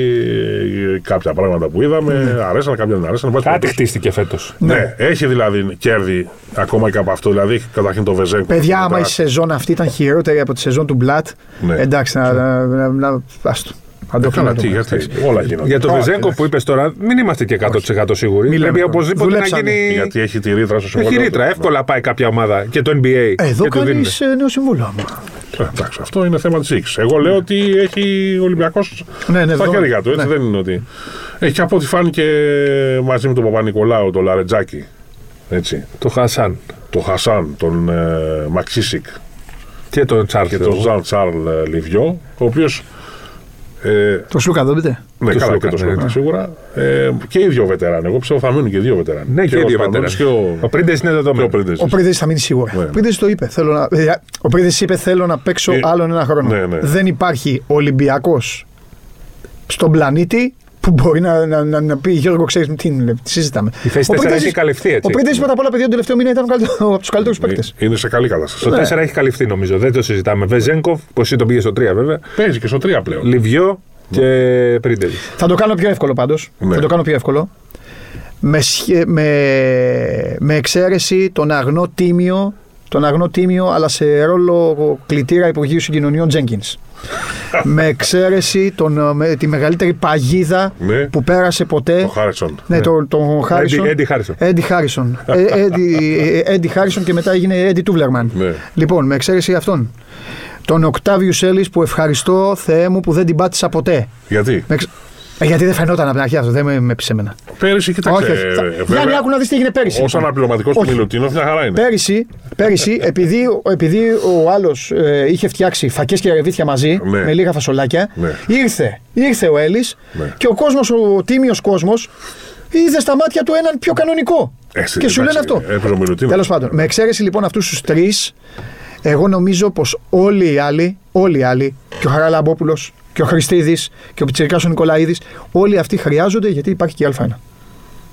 ε, κάποια πράγματα που είδαμε, αρέσαν, κάποια δεν αρέσαν. εν πάση Κάτι περιπτώσει. χτίστηκε φέτος. Ναι, έχει δηλαδή κέρδη ακόμα και από αυτό. Δηλαδή έχει καταρχήν το Βεζέγκο. Παιδιά, άμα Μετά- η σεζόν αυτή ήταν χειρότερη από τη σεζόν του Μπλατ, Ναι. εντάξει, να, να, να, να, άστο. Αν το Ε, Καλά, κάνουμε τι, το γιατί όλα γίνονται. Για το Όχι, Βεζέγκο εντάξει. που είπες τώρα, μην είμαστε και 100% σίγουροι. Μη λέμε Πρέπει τώρα. οπωσδήποτε να Δουλέψανε. γίνει. Γιατί έχει τη ρήτρα στο Έχει συμβόλαιο. ρήτρα. του. Εύκολα πάει κάποια ομάδα και το NBA. Ε, Εδώ και του κάνει δίνουν. νέο συμβούλιο. άμα. Ε, Εντάξει, αυτό είναι θέμα της οίκη. Εγώ λέω ότι έχει ο Ολυμπιακός Ναι, ναι, στα εδώ. χέρια του. Έτσι Ναι. δεν είναι ότι. Έχει και από ό,τι φάνηκε μαζί με τον Παπα-Νικολάου, τον Λαρετζάκη. Έτσι. Το Χασάν Τον Χασάν, τον ε, Μαξίσικ και τον Τσάρλ. και τον Ζαν Τσάρλ ε, Λιβιό, ο οποίος. Ε, Το Σλούκα δεν πείτε. ναι, Το καλά, Σλούκα, και το ναι, Σλούκα ναι. σίγουρα. Ε, και οι δύο βετεράνοι. Εγώ πιστεύω θα μείνουν και οι δύο βετεράνοι. Ναι, και οι ο δύο Σπανούλης βετεράνοι. Και ο, Ο Πρίντες είναι και ο δεδομένος. Πρίντεζης. Ο Πρίδη θα μείνει σίγουρα. Ναι. Ο Πρίδη το είπε. Θέλω να... ε, Ο Πρίδη είπε: Θέλω να παίξω Ε, άλλον ένα χρόνο. ναι, ναι. Δεν υπάρχει Ολυμπιακός στον πλανήτη που μπορεί να, να, να, να πει Γιώργο, ξέρεις τι είναι, τι συζητάμε. Η θέση Ο 4 Πρίδης- έχει καλυφθεί έτσι. Ο Πρίδη πρώτα απ' όλα, παιδιά, τον τελευταίο μήνα ήταν ο καλύτερο- από τους καλύτερους παίκτες. Ε, Είναι σε καλή κατάσταση. Το Ναι. 4 έχει καλυφθεί νομίζω. Δεν το συζητάμε. Βεζέγκοφ, που εσύ τον πήγες στο 3 βέβαια. Παίζει και στο 3 πλέον. Λιβιό και Πρίντε. Θα το κάνω πιο εύκολο πάντως. Ναι. Θα το κάνω πιο εύκολο. Με, σχε- με, με εξαίρεση τον αγνό τίμιο, τον αγνό τίμιο, αλλά σε ρόλο κλητήρα Υπουργείου Συγκοινωνιών Jenkins. Με εξαίρεση τον, με, τη μεγαλύτερη παγίδα Ναι. που πέρασε ποτέ. Ο Χάρισον. Ναι, τον το Χάρισον. Έντι Χάρισον. Έντι Χάρισον. Ε, Έντι- Έντι Χάρισον και μετά έγινε Έντι Τούβλερμαν. Ναι. Λοιπόν, με εξαίρεση αυτόν. Τον Οκτάβιου Σέλης που ευχαριστώ Θεέ μου που δεν την πάτησα ποτέ. Γιατί; Με εξ- Ε, γιατί δεν φαινόταν από την αρχή αυτό, δεν με, με πείσε εμένα. Πέρυσι, κοίταξε. όχι, όχι. ε, Θα- βέβαια, Γιάννη, άκου να δεις τι έγινε πέρυσι. Ω λοιπόν. αναπληρωματικός του Όχι. Μιλουτίνοφ, μια χαρά είναι. Πέρυσι, πέρυσι [laughs] επειδή, επειδή ο άλλος ε, είχε φτιάξει φακές και ρεβίθια μαζί Ναι. με λίγα φασολάκια, Ναι. ήρθε, ήρθε ο Έλλης Ναι. και ο κόσμος, ο τίμιος κόσμος, είδε στα μάτια του έναν πιο κανονικό. Ε, και σου λένε εντάξει, αυτό. Έπαιζε ο Μιλουτίνοφ. Τέλος πάντων, με εξαίρεση λοιπόν αυτούς τους τρεις, εγώ νομίζω πως όλοι οι άλλοι, όλοι οι άλλοι, και ο Χαραλαμπόπουλος και ο Χριστίδης και ο Πιτσυρικά ο Νικολαίδης, όλοι αυτοί χρειάζονται γιατί υπάρχει και η Α1.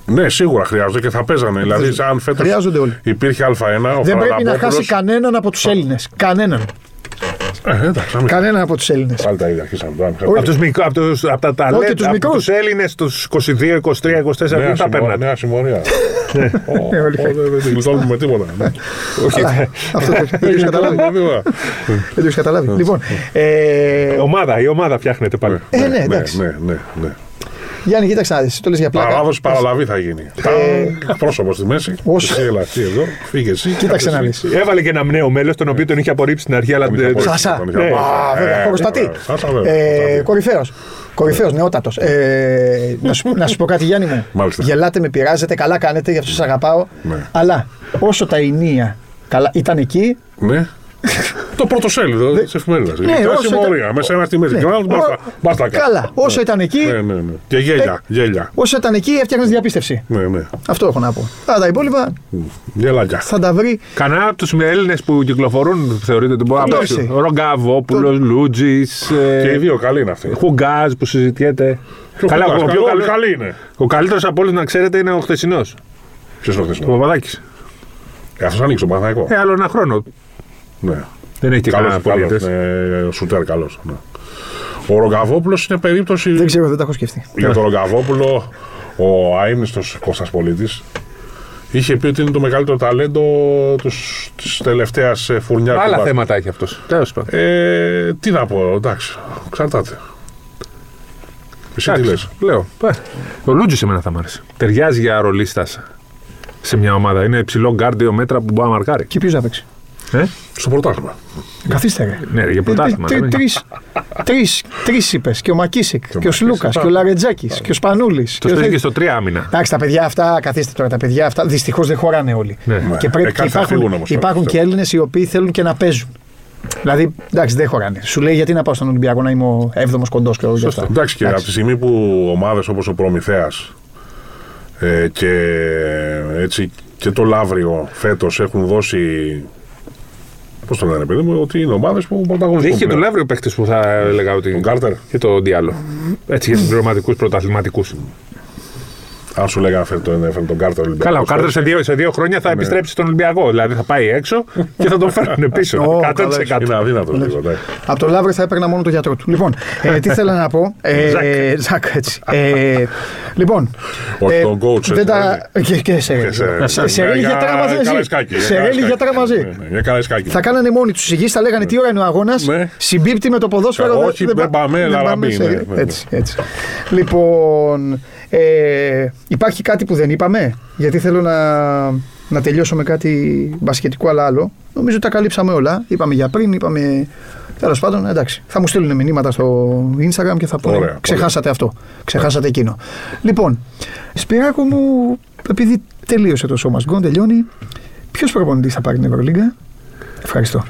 Ναι, σίγουρα χρειάζονται και θα παίζανε. Δηλαδή, αν φέτος Χρειάζονται όλοι. υπήρχε Α1, ο Δεν πρέπει να Χαραλαμπόπουλος- χάσει κανέναν από τους Έλληνες. Κανέναν. Ε, εντάξει, να μην- Κανέναν από τους Έλληνες. Πάλι τα ίδια αρχίσαμε τώρα. Από τους μικρού, από, τους, από τα ταλέντα, τους από μικρούς. τους Έλληνες, τους 22, 23, 24, Νέα πού τα συμμο- παίρνατε. Νέα συμμορία. [laughs] Ω, Ε, όλοι ω, Δεν δεν την γλιτώνουμε με τίποτα. ναι. [laughs] Όχι, Αυτό το δεν το έχεις [laughs] καταλάβει. Με τίποτα. Δεν το έχεις καταλάβει. Λοιπόν, ε, ομάδα, η ομάδα φτιάχνεται πάλι. ε, ναι, Ναι, εντάξει. Ναι, ναι, ναι. Γιάννη, κοίταξε να δεις, το λες για πλάκα. Παράδοση παραλαβή θα γίνει. Πρόσωπο στη μέση. Όσο- Εσύ έλα αυτή εδώ. Φύγε εσύ. Κοίταξε να κάτσε δεις. Έβαλε και ένα νέο μέλος, τον οποίο τον είχε απορρίψει στην αρχή, αλλά. Τον είχε ε, απορρίψει. Σάσα. Τον είχε Ναι. απορρίψει. Α, βέβαια, Ε, χωροστατή. βέβαια. Σάσα, βέβαια, Ε, χωροστατή. Κορυφαίος. Κορυφαίος, νεότατος. Ε, να, σου, να σου πω κάτι Γιάννη μου. Μάλιστα. Γελάτε, με πειράζετε, καλά κάνετε, γι' αυτό σας αγαπάω. Ναι. Αλλά όσο τα ενία καλά, ήταν εκεί, Ναι. Το πρώτο σέλιδο της εφημερίδας. Ναι, Ήταν όσο συμμορία. ήταν- Μέσα ένα στη μέση. Ναι. Και να μπάστα- Ω- μπάστα κάτω. καλά. Όσο ήταν εκεί, Ναι, ναι, ναι. Και γέλια. Γέλια. όσο ήταν εκεί έφτιαχνες διαπίστευση. Ναι, ναι. Αυτό έχω να πω. Αλλά τα υπόλοιπα Γελάκια. θα τα βρει. Κανένα από τους Έλληνες που κυκλοφορούν θεωρείτε ότι μπορεί να Εντάξει. παίξει. Ο Ρογκαβόπουλο, Λούτζης, Και οι δύο καλοί είναι αυτοί. Χουγκάζ που συζητιέται. Ποιο Καλά, Χουγκάς, ο, πιο καλό- καλό- καλή είναι. ο καλύτερος από όλους να ξέρετε είναι ο χθεσινός. Ποιος είναι Ο αυτός. Παπαδάκης. Αυτός ανοίξει τον Παναθηναϊκός. Ε, άλλο ένα χρόνο. Ναι. Δεν έχει και Καλός, κανένα καλός. πολίτε. Ναι, Σουτέρ καλός. ναι. Ο Ρογκαβόπουλος είναι περίπτωση. Δεν ξέρω, δεν τα έχω σκεφτεί. Για τον Ρογκαβόπουλο, ο αείμνηστος Κώστας Πολίτης είχε πει ότι είναι το μεγαλύτερο ταλέντο της τελευταίας φουρνιάς του Άλλα μπάσκετ. θέματα έχει αυτός. Τέλος πάντων. Ε, τι να πω, εντάξει, εξαρτάται. Εσύ τι λες; Λέω. Ε, Ο Λούντζης εμένα θα μ' άρεσε. Ταιριάζει για ρολίστας σε μια ομάδα. Είναι ψηλό γκαρντ δύο μέτρα που μπορεί να μαρκάρει. Και ποιος θα παίξει; Ε; Στο πρωτάθλημα. Καθίστε, ρε. Ναι, ρε, για πρωτάθλημα. Τρει- δεν είναι. τρεις- Τρεις τρεις είπες. Και ο Μακίσικ, και ο Μακίσικ, Σλούκα, και ο Λαρετζάκης, και ο Σπανούλης. Το στέλνει και στο τρία άμυνα. Εντάξει, τα παιδιά αυτά, καθίστε τώρα, τα παιδιά αυτά δυστυχώς δεν χωράνε όλοι. Ναι. Και Ε, πρέπει κάτι και θα υπάρχουν, φύγουν όμως τώρα, υπάρχουν και πιστεύω. Έλληνες οι οποίοι θέλουν και να παίζουν. Δηλαδή, εντάξει, δεν χωράνε. Σου λέει γιατί να πάω στον Ολυμπιακό να είμαι ο 7ο κοντός και όλα αυτά. Εντάξει και από τη στιγμή που ομάδες όπως ο Προμηθέας ε, και έτσι και το Λαύριο φέτος έχουν δώσει Πώς το λένε, παιδί μου, ότι είναι ομάδες που πρωταγωνιστούν. Είχε το πλέον. Λεύριο παίχτη που θα έλεγα ότι. Τον Κάρτερ. Και το Διάλο. Έτσι για συμπληρωματικού πρωταθληματικούς. Αν σου λέγανε φέρνει τον, έφερε τον Κάρτερ Ολυμπιακό. Καλά, ο Κάρτερ σε δύο, σε δύο χρόνια θα επιστρέψει στον Ολυμπιακό. Δηλαδή θα πάει έξω [laughs] και θα τον φέρουν πίσω. Ω, 100%. καλά, Είναι αδύνατο λίγο. εντάξει. Από το Λαύριο θα έπαιρνα μόνο το γιατρό του. Λοιπόν, ε, τι θέλω να πω. Ε, [laughs] Ζακ. Ζακ, έτσι. Ε, λοιπόν. Όχι τον coach, δεν έτσι, τα- Και, και σε Και σε- σε- σε ρέλι για γιατρά μαζί. Καραϊσκάκη, για Σε ρέλι Καραϊσκάκη. γιατρά μαζί. Ναι, ναι, Για Καραϊσκάκη. Θα κάνανε μόνοι τους ηγείς, θα λέγανε τι ώρα είναι ο αγώνας; Ναι. Συμπίπτει με το ποδόσφαιρο. Όχι, δεν πάμε, λαραμπή, σε- ναι, ναι, ναι. Έτσι, έτσι. Λοιπόν, ε, υπάρχει κάτι που δεν είπαμε, γιατί θέλω να, να τελειώσω με κάτι μπασκετικό αλλά άλλο. Νομίζω ότι τα καλύψαμε όλα. Είπαμε για πριν, είπαμε. Τέλος πάντων, εντάξει. Θα μου στείλουν μηνύματα στο Instagram και θα πούνε. Ωραία, Ξεχάσατε αυτό. Ξεχάσατε εκείνο. Λοιπόν, Σπυράκο μου, επειδή τελείωσε το σώμα γκον, τελειώνει. Ποιος προπονητής θα πάρει την Ευρωλίγκα; Ευχαριστώ.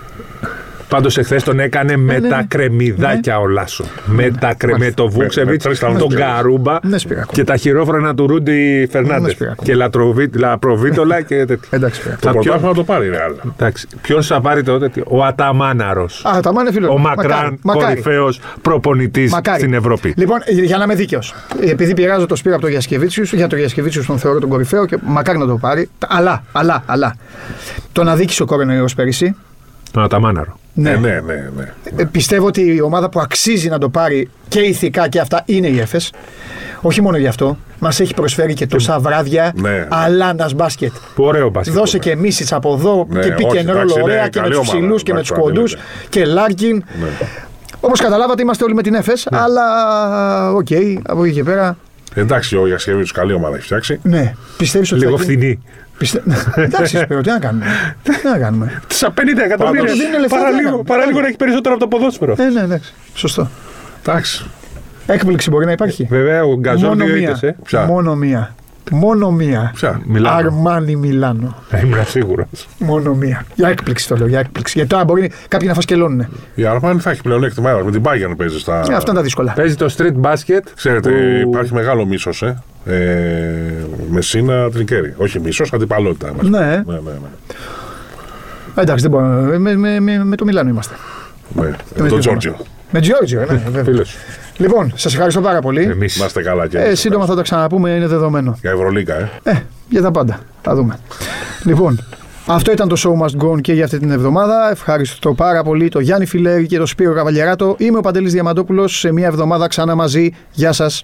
Πάντως εχθές τον έκανε με ναι, τα ναι. κρεμμυδάκια ο Λάσος. Με τα κρε... με το Βούξεβιτ, με τρεις τον ταλμούς. Καρούμπα Ναι, Σπυράκο. και τα χειρόφρενα του Ρούντι Ναι, Φερνάντε. Σπυράκο. Και λατροβί... λαπροβίτολα και τέτοια. Εντάξει, Σπυράκο. Το Θα πρωτάθλημα πιω- να το πάρει η Ρεάλ. Εντάξει. Ποιο θα πάρει τότε, τι- ο Αταμάναρος. Α, τα μάνε φίλο. Ο μου. μακράν Μακάρι. κορυφαίος προπονητής Μακάρι. στην Ευρώπη. Λοιπόν, για να είμαι δίκαιος. Επειδή πειράζω το Σπύρο από το Γιασκεβίτσιους, για το Γιασκεβίτσιους τον θεωρώ τον κορυφαίο και μακάρι να το πάρει. Αλλά, αλλά, αλλά. Τον αδίκησε ο κορονοϊό πέρυσι. Τον Αταμάναρο. Ναι. Ναι, ναι, ναι. ναι. Ε, πιστεύω ότι η ομάδα που αξίζει να το πάρει και ηθικά και αυτά είναι η Έφες. Όχι μόνο γι' αυτό. Μας έχει προσφέρει και τόσα βράδια. Ναι. Αλάνας μπάσκετ. Που ωραίο μπάσκετ. Δώσε και μίσης από εδώ Ναι, και πήγε όχι, ένα εντάξει, ρόλο είναι ωραία και με καλή τους ομάδα, ψηλούς και με εντάξει, τους κοντούς αντιλέγεται. και Λάρκιν. Ναι. Όπως καταλάβατε, είμαστε όλοι με την Έφες, αλλά οκ, από εκεί και πέρα. Εντάξει, ο Γιασκεβίτσιος καλή ομάδα έχει φτιάξει. Ναι, πιστεύεις ότι. Λίγο θα γίνει- φθηνή. Πιστε... Εντάξει, [laughs] Σπύρο, τι να κάνουμε. τι να κάνουμε. Στα 50 εκατομμύρια. Πάντως δίνουν λεφτά, τι να Παραλίγο, κάνουμε. παραλίγο να έχει περισσότερο από το ποδόσφαιρο. Ε, ναι, εντάξει. Σωστό. Εντάξει. Έκπληξη μπορεί να υπάρχει. Βέβαια, ο Γκαζόν Μόνο δύο μία. Ήττες, ε. Ποια; Μόνο μία. Μόνο μία. Ποια; Μιλάνο. Αρμάνι Μιλάνο. Ε, Ήμουν σίγουρος. Μόνο μία. Για έκπληξη το λέω, για έκπληξη. Γιατί τώρα μπορεί κάποιοι να φασκελώνουν. Η Αρμάνι θα έχει πλέον έκτημα έδρα. Με την Bayern παίζεις στα. Ε, αυτά είναι τα δύσκολα. Παίζει το street basket. Ξέρετε, που- υπάρχει μεγάλο μίσος, ε. ε Μεσίνα Τρικέρι. Όχι μίσος, αντιπαλότητα. μας. Ναι. ναι, ναι. ναι. Εντάξει, δεν μπορώ. Με, με, με, με το Μιλάνο είμαστε. ναι. με τον τι Τζόρτζιο. Με Τζιόρτζιο, ναι, βέβαια. Φίλος. Λοιπόν, σας ευχαριστώ πάρα πολύ. Εμείς. Να είστε καλά και Ε, εμείς. σύντομα θα τα ξαναπούμε, είναι δεδομένο. Για Ευρωλίκα, ε. Ε, για τα πάντα. Θα δούμε. λοιπόν, αυτό ήταν το Show Must Go On και για αυτή την εβδομάδα. Ευχαριστώ πάρα πολύ το Γιάννη Φιλέρη και το Σπύρο Καβαλιαράτο. Είμαι ο Παντελής Διαμαντόπουλος. Σε μια εβδομάδα ξανά μαζί. Γεια σας.